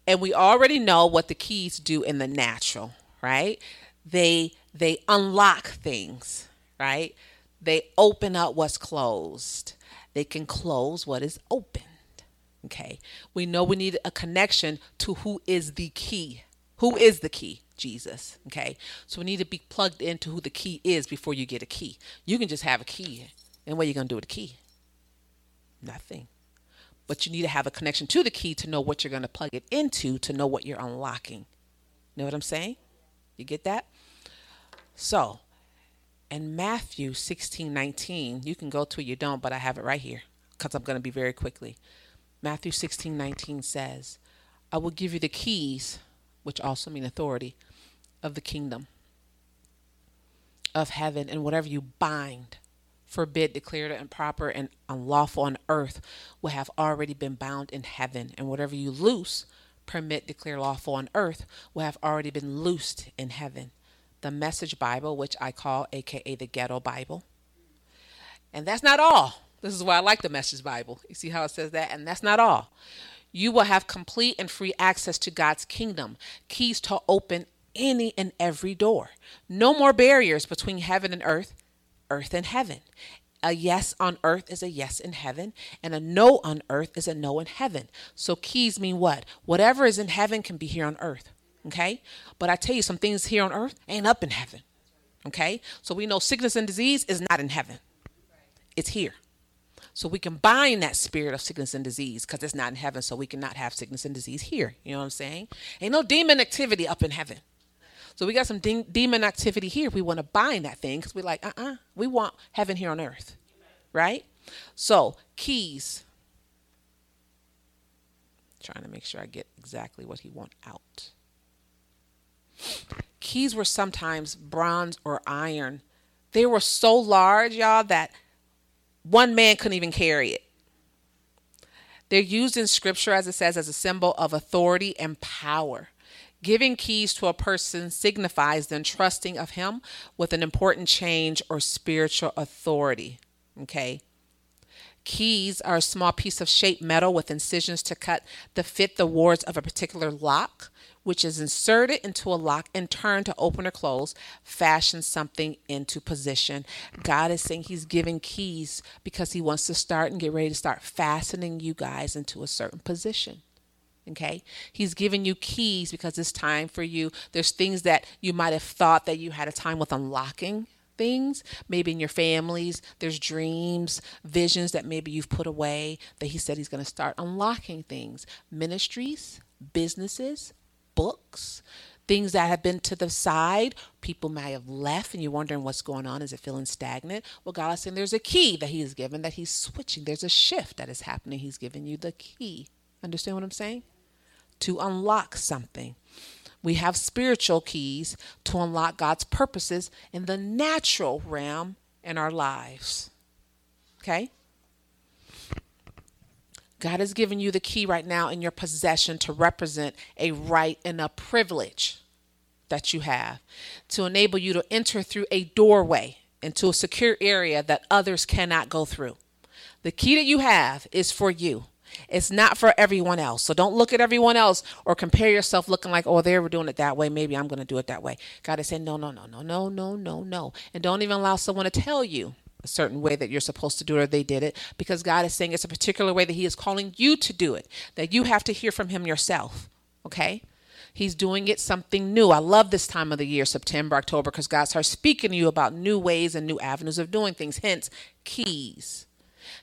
and we already know what the keys do in the natural, right? They they unlock things, right? They open up what's closed. They can close what is opened. Okay. We know we need a connection to who is the key. Who is the key? Jesus. Okay. So we need to be plugged into who the key is before you get a key. You can just have a key. And what are you going to do with the key? Nothing. But you need to have a connection to the key to know what you're going to plug it into to know what you're unlocking. You Know what I'm saying? You get that? So, in Matthew 16 19, you can go to it, you don't, but I have it right here because I'm going to be very quickly. Matthew 16 19 says, I will give you the keys, which also mean authority, of the kingdom of heaven, and whatever you bind, forbid, declared improper and unlawful on earth will have already been bound in heaven, and whatever you loose, permit, declare lawful on earth will have already been loosed in heaven the Message Bible, which I call AKA the Ghetto Bible. And that's not all. This is why I like the Message Bible. You see how it says that? And that's not all. You will have complete and free access to God's kingdom, keys to open any and every door. No more barriers between heaven and earth, earth and heaven. A yes on earth is a yes in heaven, and a no on earth is a no in heaven. So keys mean what? Whatever is in heaven can be here on earth. Okay? But I tell you, some things here on earth ain't up in heaven. Okay? So we know sickness and disease is not in heaven, it's here. So we can bind that spirit of sickness and disease because it's not in heaven, so we cannot have sickness and disease here. You know what I'm saying? Ain't no demon activity up in heaven. So we got some de- demon activity here. We want to bind that thing because we're like, uh uh-uh, uh, we want heaven here on earth. Right? So, keys. Trying to make sure I get exactly what he want out. Keys were sometimes bronze or iron. They were so large, y'all, that one man couldn't even carry it. They're used in scripture, as it says, as a symbol of authority and power. Giving keys to a person signifies the entrusting of him with an important change or spiritual authority. Okay. Keys are a small piece of shaped metal with incisions to cut to fit the wards of a particular lock which is inserted into a lock and turned to open or close, fashion something into position. God is saying He's giving keys because He wants to start and get ready to start fastening you guys into a certain position. Okay? He's giving you keys because it's time for you. There's things that you might have thought that you had a time with unlocking things, maybe in your families, there's dreams, visions that maybe you've put away that he said he's going to start unlocking things, ministries, businesses, books, things that have been to the side. People may have left and you're wondering what's going on. Is it feeling stagnant? Well, God is saying there's a key that He has given, that He's switching. There's a shift that is happening. He's giving you the key. Understand what I'm saying? To unlock something. We have spiritual keys to unlock God's purposes in the natural realm in our lives. Okay? God has given you the key right now in your possession to represent a right and a privilege that you have to enable you to enter through a doorway into a secure area that others cannot go through. The key that you have is for you. It's not for everyone else. So don't look at everyone else or compare yourself looking like, oh, they were doing it that way. Maybe I'm going to do it that way. God is saying, no, no, no, no, no, no, no, no. And don't even allow someone to tell you a certain way that you're supposed to do it or they did it because God is saying it's a particular way that He is calling you to do it, that you have to hear from Him yourself. Okay? He's doing it something new. I love this time of the year, September, October, because God starts speaking to you about new ways and new avenues of doing things. Hence, keys.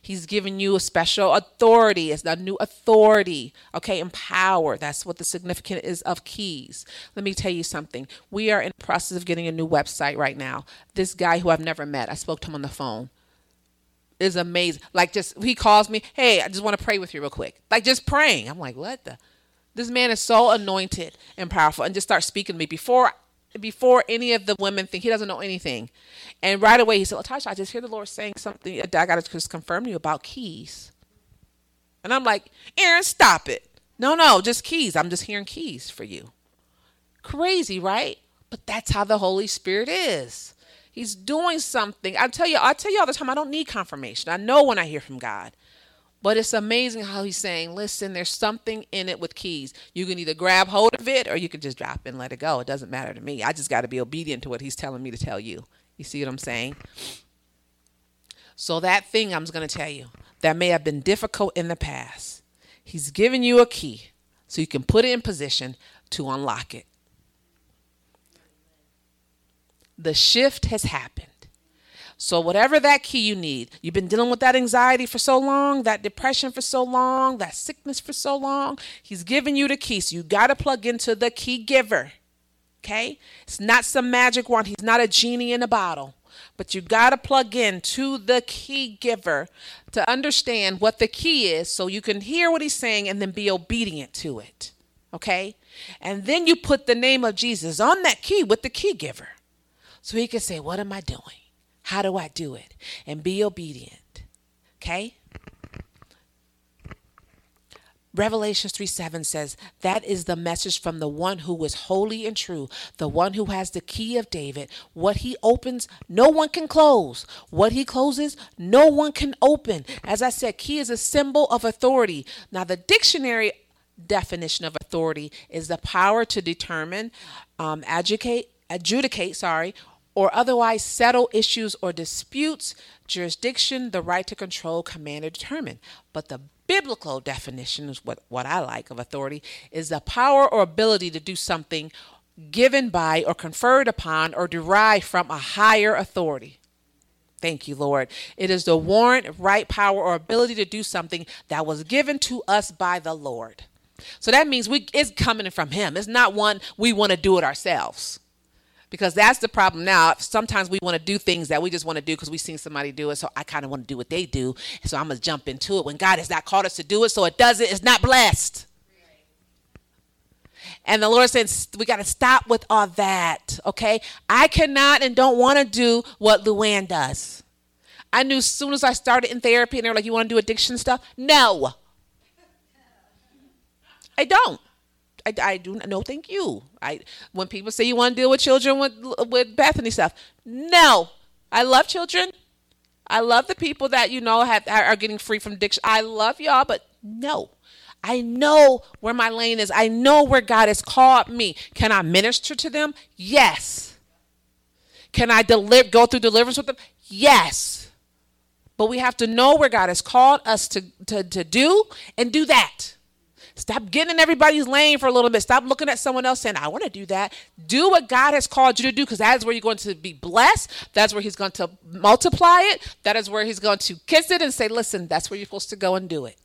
He's given you a special authority. It's a new authority. Okay, empower. That's what the significance is of keys. Let me tell you something. We are in the process of getting a new website right now. This guy who I've never met, I spoke to him on the phone is amazing. Like just he calls me, hey, I just want to pray with you real quick. Like just praying. I'm like, what the? This man is so anointed and powerful, and just start speaking to me before before any of the women think he doesn't know anything. And right away he said, Latasha, I just hear the Lord saying something. I got to just confirm you about keys. And I'm like, Aaron, stop it. No, no, just keys. I'm just hearing keys for you. Crazy, right? But that's how the Holy Spirit is. He's doing something. I tell you, I tell you all the time, I don't need confirmation. I know when I hear from God. But it's amazing how he's saying, listen, there's something in it with keys. You can either grab hold of it or you can just drop it and let it go. It doesn't matter to me. I just got to be obedient to what he's telling me to tell you. You see what I'm saying? So, that thing I'm going to tell you that may have been difficult in the past, he's given you a key so you can put it in position to unlock it. The shift has happened. So, whatever that key you need, you've been dealing with that anxiety for so long, that depression for so long, that sickness for so long, He's given you the key. So, you got to plug into the key giver. Okay? It's not some magic wand, He's not a genie in a bottle. But you got to plug in to the key giver to understand what the key is so you can hear what He's saying and then be obedient to it. Okay? And then you put the name of Jesus on that key with the key giver. So he can say, What am I doing? How do I do it? And be obedient. Okay? Revelations 3 7 says, That is the message from the one who is holy and true, the one who has the key of David. What he opens, no one can close. What he closes, no one can open. As I said, key is a symbol of authority. Now, the dictionary definition of authority is the power to determine, um, adjudicate, adjudicate, sorry, or otherwise settle issues or disputes, jurisdiction, the right to control, command, or determine. But the biblical definition is what, what I like of authority is the power or ability to do something given by or conferred upon or derived from a higher authority. Thank you, Lord. It is the warrant, right power, or ability to do something that was given to us by the Lord. So that means we it's coming from Him. It's not one we want to do it ourselves because that's the problem now. Sometimes we want to do things that we just want to do because we've seen somebody do it. So I kind of want to do what they do. So I'm going to jump into it when God has not called us to do it. So it does it. It's not blessed. And the Lord says, we got to stop with all that. Okay. I cannot and don't want to do what Luann does. I knew as soon as I started in therapy and they were like, you want to do addiction stuff? No. [laughs] I don't. I, I do no thank you. I when people say you want to deal with children with with Bethany stuff, no. I love children. I love the people that you know have are getting free from addiction. I love y'all, but no. I know where my lane is. I know where God has called me. Can I minister to them? Yes. Can I deliver go through deliverance with them? Yes. But we have to know where God has called us to, to, to do and do that. Stop getting in everybody's lane for a little bit. Stop looking at someone else saying, I want to do that. Do what God has called you to do because that is where you're going to be blessed. That's where He's going to multiply it. That is where He's going to kiss it and say, Listen, that's where you're supposed to go and do it.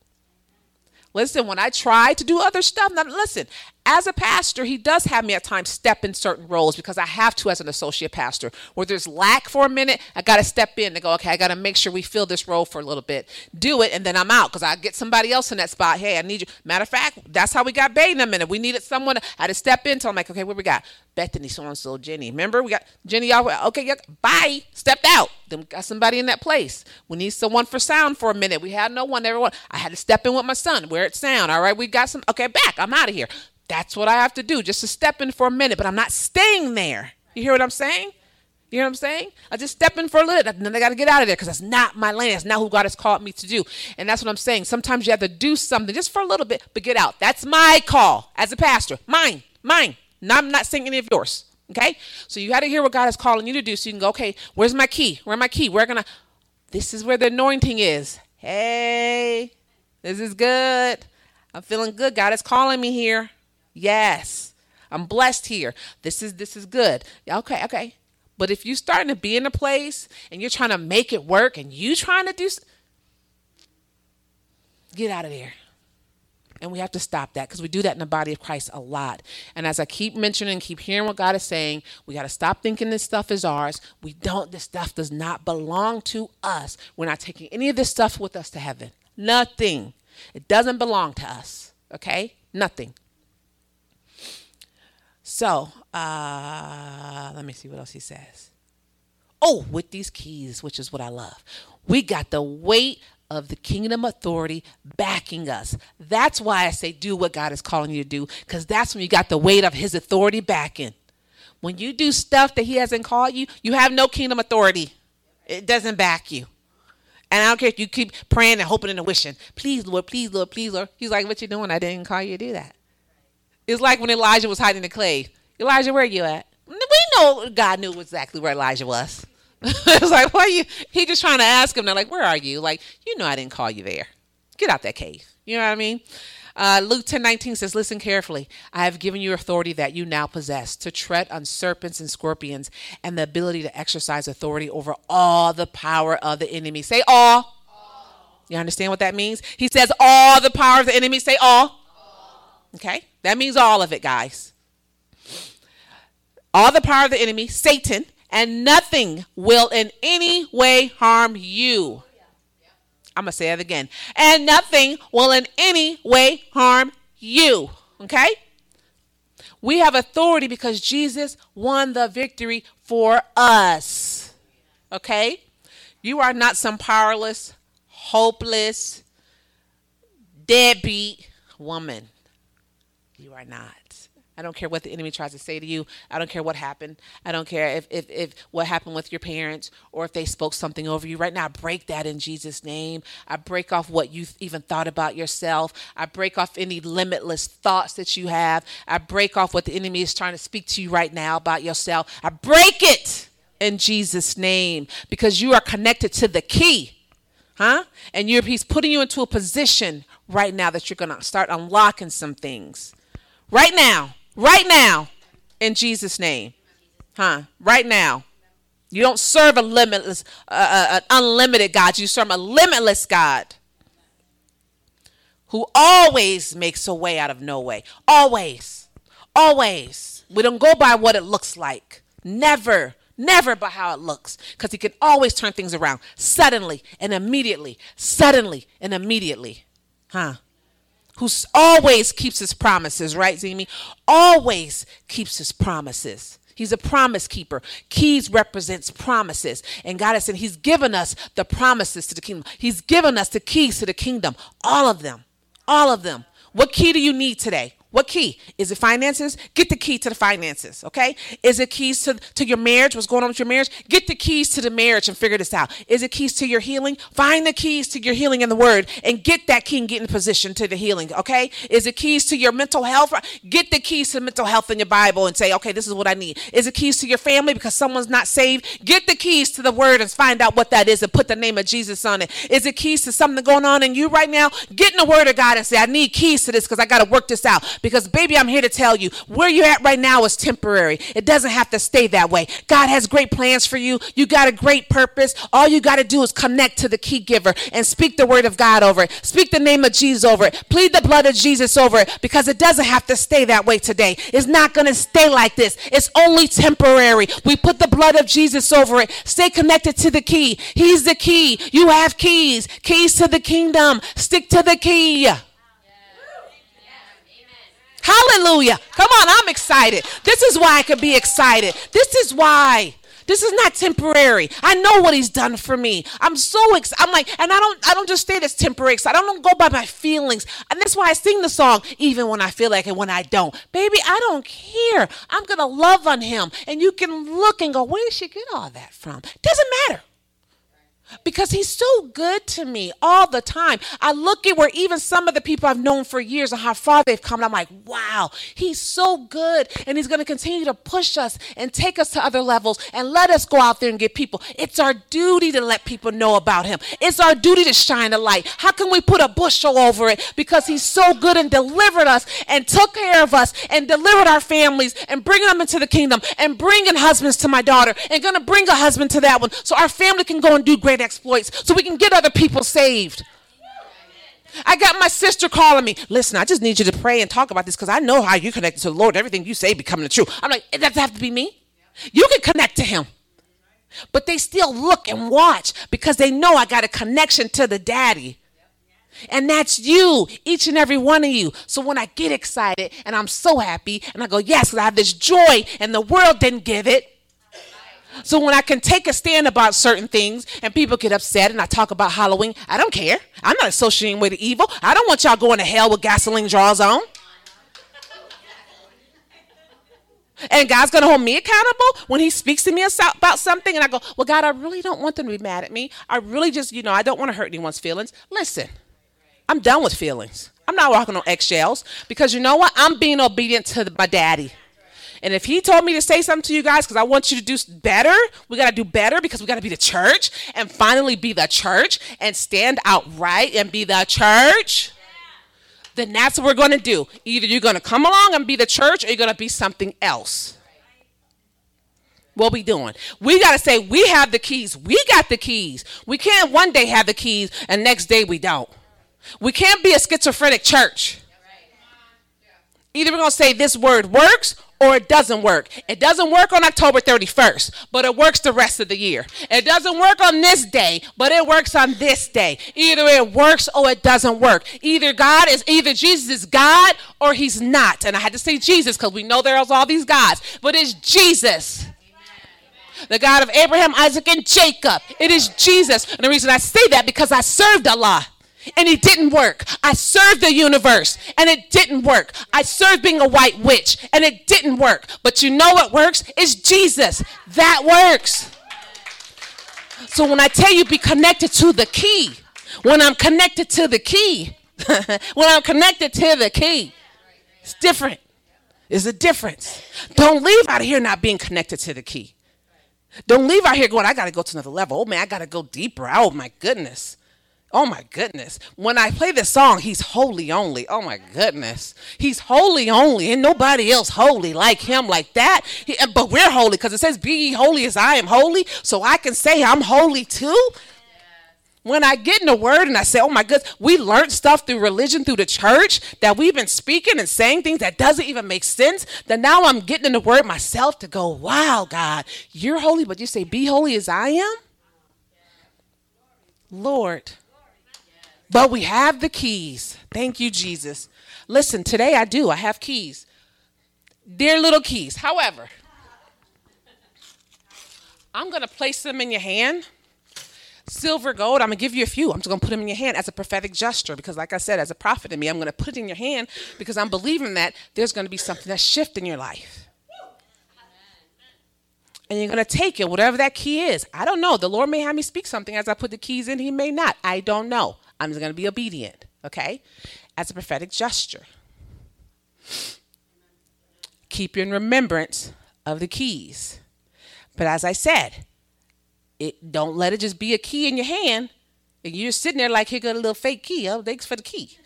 Listen, when I try to do other stuff, now listen, as a pastor, he does have me at times step in certain roles because I have to as an associate pastor. Where there's lack for a minute, I got to step in and go, okay, I got to make sure we fill this role for a little bit. Do it, and then I'm out because I get somebody else in that spot. Hey, I need you. Matter of fact, that's how we got Bay in a minute. We needed someone. I had to step in. So I'm like, okay, what we got? Bethany, so and so, Jenny. Remember, we got Jenny. Y'all, okay, yeah, bye. Stepped out. Then we got somebody in that place. We need someone for sound for a minute. We had no one. Everyone. I had to step in with my son. Where it sound. All right, we got some. Okay, back. I'm out of here. That's what I have to do, just to step in for a minute, but I'm not staying there. You hear what I'm saying? You know what I'm saying? I just step in for a little, then I got to get out of there because that's not my lane. That's not who God has called me to do. And that's what I'm saying. Sometimes you have to do something just for a little bit, but get out. That's my call as a pastor. Mine, mine. Now, I'm not saying any of yours. Okay? So you got to hear what God is calling you to do so you can go, okay, where's my key? Where's my key? We're going to, this is where the anointing is. Hey, this is good. I'm feeling good. God is calling me here. Yes. I'm blessed here. This is this is good. Okay, okay. But if you're starting to be in a place and you're trying to make it work and you trying to do get out of there. And we have to stop that because we do that in the body of Christ a lot. And as I keep mentioning, keep hearing what God is saying, we got to stop thinking this stuff is ours. We don't, this stuff does not belong to us. We're not taking any of this stuff with us to heaven. Nothing. It doesn't belong to us. Okay? Nothing. So, uh, let me see what else he says. Oh, with these keys, which is what I love. We got the weight of the kingdom authority backing us. That's why I say do what God is calling you to do, because that's when you got the weight of his authority backing. When you do stuff that he hasn't called you, you have no kingdom authority. It doesn't back you. And I don't care if you keep praying and hoping and wishing. Please, Lord, please, Lord, please, Lord. He's like, what you doing? I didn't call you to do that. It's like when Elijah was hiding in the clay. Elijah, where are you at? We know God knew exactly where Elijah was. [laughs] it's like, why you? He just trying to ask him. They're like, where are you? Like, you know, I didn't call you there. Get out that cave. You know what I mean? Uh, Luke 10 19 says, Listen carefully. I have given you authority that you now possess to tread on serpents and scorpions and the ability to exercise authority over all the power of the enemy. Say all. all. You understand what that means? He says, All the power of the enemy. Say all. all. Okay? That means all of it, guys. All the power of the enemy, Satan, and nothing will in any way harm you. I'm going to say it again. And nothing will in any way harm you. Okay? We have authority because Jesus won the victory for us. Okay? You are not some powerless, hopeless, deadbeat woman. You are not. I don't care what the enemy tries to say to you. I don't care what happened. I don't care if, if, if what happened with your parents or if they spoke something over you. Right now, I break that in Jesus' name. I break off what you even thought about yourself. I break off any limitless thoughts that you have. I break off what the enemy is trying to speak to you right now about yourself. I break it in Jesus' name because you are connected to the key. Huh? And you're, he's putting you into a position right now that you're going to start unlocking some things. Right now Right now, in Jesus' name. Huh? Right now. You don't serve a limitless, uh, uh, an unlimited God. You serve a limitless God who always makes a way out of no way. Always. Always. We don't go by what it looks like. Never. Never by how it looks. Because he can always turn things around suddenly and immediately. Suddenly and immediately. Huh? Who always keeps his promises, right, Zimi? Always keeps his promises. He's a promise keeper. Keys represents promises. And God has said He's given us the promises to the kingdom. He's given us the keys to the kingdom. All of them. All of them. What key do you need today? What key? Is it finances? Get the key to the finances, okay? Is it keys to, to your marriage? What's going on with your marriage? Get the keys to the marriage and figure this out. Is it keys to your healing? Find the keys to your healing in the word and get that key and get in position to the healing, okay? Is it keys to your mental health? Get the keys to mental health in your Bible and say, okay, this is what I need. Is it keys to your family because someone's not saved? Get the keys to the word and find out what that is and put the name of Jesus on it. Is it keys to something going on in you right now? Get in the word of God and say, I need keys to this because I got to work this out because, baby, I'm here to tell you where you're at right now is temporary. It doesn't have to stay that way. God has great plans for you. You got a great purpose. All you got to do is connect to the key giver and speak the word of God over it. Speak the name of Jesus over it. Plead the blood of Jesus over it because it doesn't have to stay that way today. It's not going to stay like this. It's only temporary. We put the blood of Jesus over it. Stay connected to the key. He's the key. You have keys. Keys to the kingdom. Stick to the key. Hallelujah. Come on, I'm excited. This is why I can be excited. This is why. This is not temporary. I know what he's done for me. I'm so excited. I'm like, and I don't I don't just say this temporary. I don't go by my feelings. And that's why I sing the song even when I feel like it when I don't. Baby, I don't care. I'm gonna love on him. And you can look and go, where did she get all that from? Doesn't matter because he's so good to me all the time. I look at where even some of the people I've known for years and how far they've come, and I'm like, wow, he's so good. And he's going to continue to push us and take us to other levels and let us go out there and get people. It's our duty to let people know about him. It's our duty to shine a light. How can we put a bushel over it? Because he's so good and delivered us and took care of us and delivered our families and bringing them into the kingdom and bringing husbands to my daughter and going to bring a husband to that one so our family can go and do great exploits so we can get other people saved. I got my sister calling me. Listen, I just need you to pray and talk about this because I know how you connect to the Lord. Everything you say becoming true. I'm like, it doesn't have to be me. You can connect to Him. But they still look and watch because they know I got a connection to the daddy. And that's you, each and every one of you. So when I get excited and I'm so happy and I go, yes, I have this joy and the world didn't give it, so when I can take a stand about certain things and people get upset and I talk about Halloween, I don't care. I'm not associating with the evil. I don't want y'all going to hell with gasoline draws on. And God's going to hold me accountable when He speaks to me about something. And I go, Well, God, I really don't want them to be mad at me. I really just, you know, I don't want to hurt anyone's feelings. Listen, I'm done with feelings. I'm not walking on eggshells because you know what? I'm being obedient to my daddy. And if he told me to say something to you guys because I want you to do better, we got to do better because we got to be the church and finally be the church and stand out right and be the church. Then that's what we're going to do. Either you're going to come along and be the church or you're going to be something else. What we doing? We got to say we have the keys. We got the keys. We can't one day have the keys and next day we don't. We can't be a schizophrenic church. Either we're going to say this word works or it doesn't work. It doesn't work on October 31st, but it works the rest of the year. It doesn't work on this day, but it works on this day. Either it works or it doesn't work. Either God is either Jesus is God or he's not. And I had to say Jesus because we know there's all these gods, but it's Jesus. The God of Abraham, Isaac, and Jacob. It is Jesus. And the reason I say that because I served Allah and it didn't work. I served the universe and it didn't work. I served being a white witch and it didn't work. But you know what works? It's Jesus. That works. So when I tell you be connected to the key, when I'm connected to the key, [laughs] when I'm connected to the key, it's different. It's a difference. Don't leave out of here not being connected to the key. Don't leave out here going, I got to go to another level. Oh man, I got to go deeper. Oh my goodness. Oh my goodness. When I play this song, he's holy only. Oh my goodness. He's holy only. And nobody else holy like him like that. He, but we're holy because it says, Be ye holy as I am holy. So I can say I'm holy too. When I get in the word and I say, oh my goodness, we learned stuff through religion, through the church, that we've been speaking and saying things that doesn't even make sense, that now I'm getting in the word myself to go, wow, God, you're holy, but you say, be holy as I am? Lord, but we have the keys. Thank you, Jesus. Listen, today I do. I have keys. They're little keys. However, I'm going to place them in your hand. Silver, gold, I'm going to give you a few. I'm just going to put them in your hand as a prophetic gesture because, like I said, as a prophet in me, I'm going to put it in your hand because I'm believing that there's going to be something that that's shifting your life. And you're going to take it, whatever that key is. I don't know. The Lord may have me speak something as I put the keys in, He may not. I don't know. I'm just going to be obedient, okay? As a prophetic gesture. Keep you in remembrance of the keys. But as I said, it don't let it just be a key in your hand and you're sitting there like here got a little fake key. Oh, thanks for the key.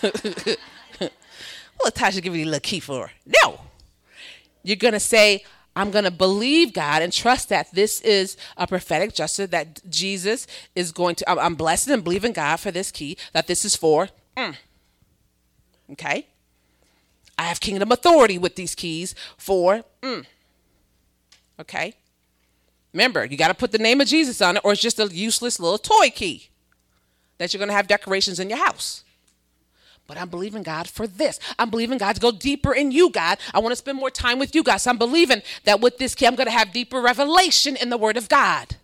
[laughs] what Tasha give you a little key for? No. You're gonna say, I'm going to believe God and trust that this is a prophetic gesture that Jesus is going to. I'm blessed and believing God for this key, that this is for. Mm. Okay? I have kingdom authority with these keys for. Mm. Okay? Remember, you got to put the name of Jesus on it, or it's just a useless little toy key that you're going to have decorations in your house. But I'm believing God for this. I'm believing God to go deeper in you, God. I want to spend more time with you, God. So I'm believing that with this key, I'm going to have deeper revelation in the Word of God.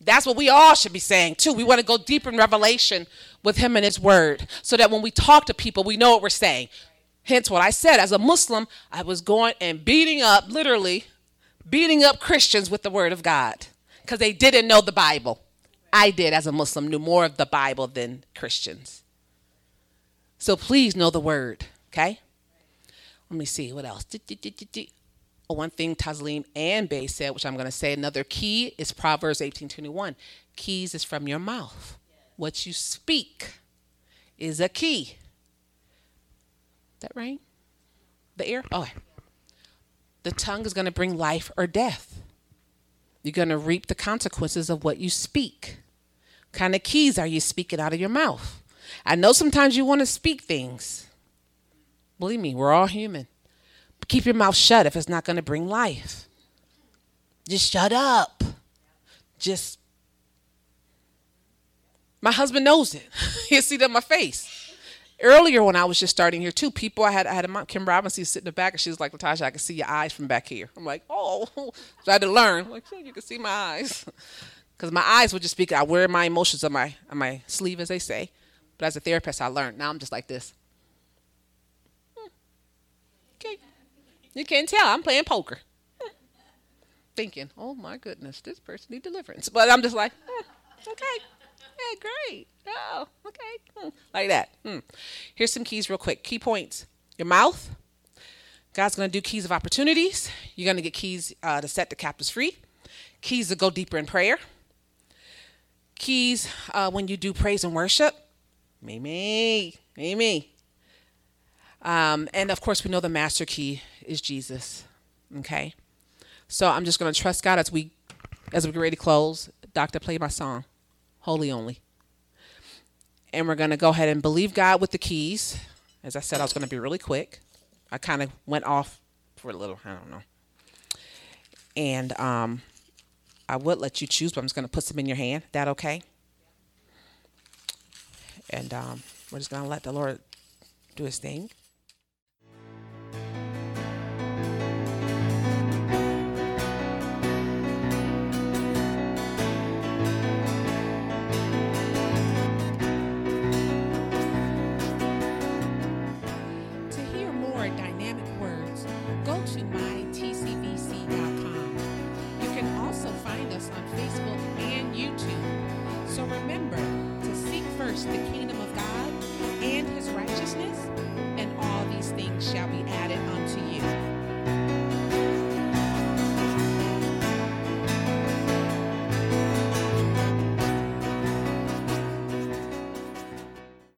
That's what we all should be saying too. We want to go deeper in revelation with Him and His Word so that when we talk to people, we know what we're saying. Hence, what I said as a Muslim, I was going and beating up, literally, beating up Christians with the Word of God because they didn't know the Bible. I did, as a Muslim, knew more of the Bible than Christians. So please know the Word, okay? Let me see what else. Oh, one thing Tasleem and Bay said, which I'm going to say another key is Proverbs 18:21. Keys is from your mouth. What you speak is a key. That right? The ear? Oh. The tongue is going to bring life or death. You're going to reap the consequences of what you speak. What kind of keys are you speaking out of your mouth? I know sometimes you want to speak things. Believe me, we're all human. But keep your mouth shut if it's not going to bring life. Just shut up. Just. My husband knows it. [laughs] He'll see it in my face earlier when I was just starting here too, people I had I had a mom, Kim Robinson sitting in the back and she was like, Latasha, I can see your eyes from back here. I'm like, oh, [laughs] so I had to learn. I'm like, yeah, you can see my eyes, [laughs] because my eyes would just speak. I wear my emotions on my on my sleeve, as they say. But as a therapist, I learned. Now I'm just like this. Hmm. Okay, you can't tell. I'm playing poker, hmm. thinking, oh my goodness, this person need deliverance. But I'm just like, hmm, okay. Yeah, great. Oh, okay. Hmm. Like that. Hmm. Here's some keys, real quick. Key points your mouth. God's going to do keys of opportunities. You're going to get keys uh, to set the captives free, keys to go deeper in prayer, keys uh, when you do praise and worship. Me, me. Um, and of course, we know the master key is Jesus. Okay. So I'm just going to trust God as we as we get ready to close. Doctor, play my song holy only. And we're going to go ahead and believe God with the keys. As I said, I was going to be really quick. I kind of went off for a little, I don't know. And um, I would let you choose, but I'm just going to put some in your hand. That okay? And um, we're just going to let the Lord do his thing.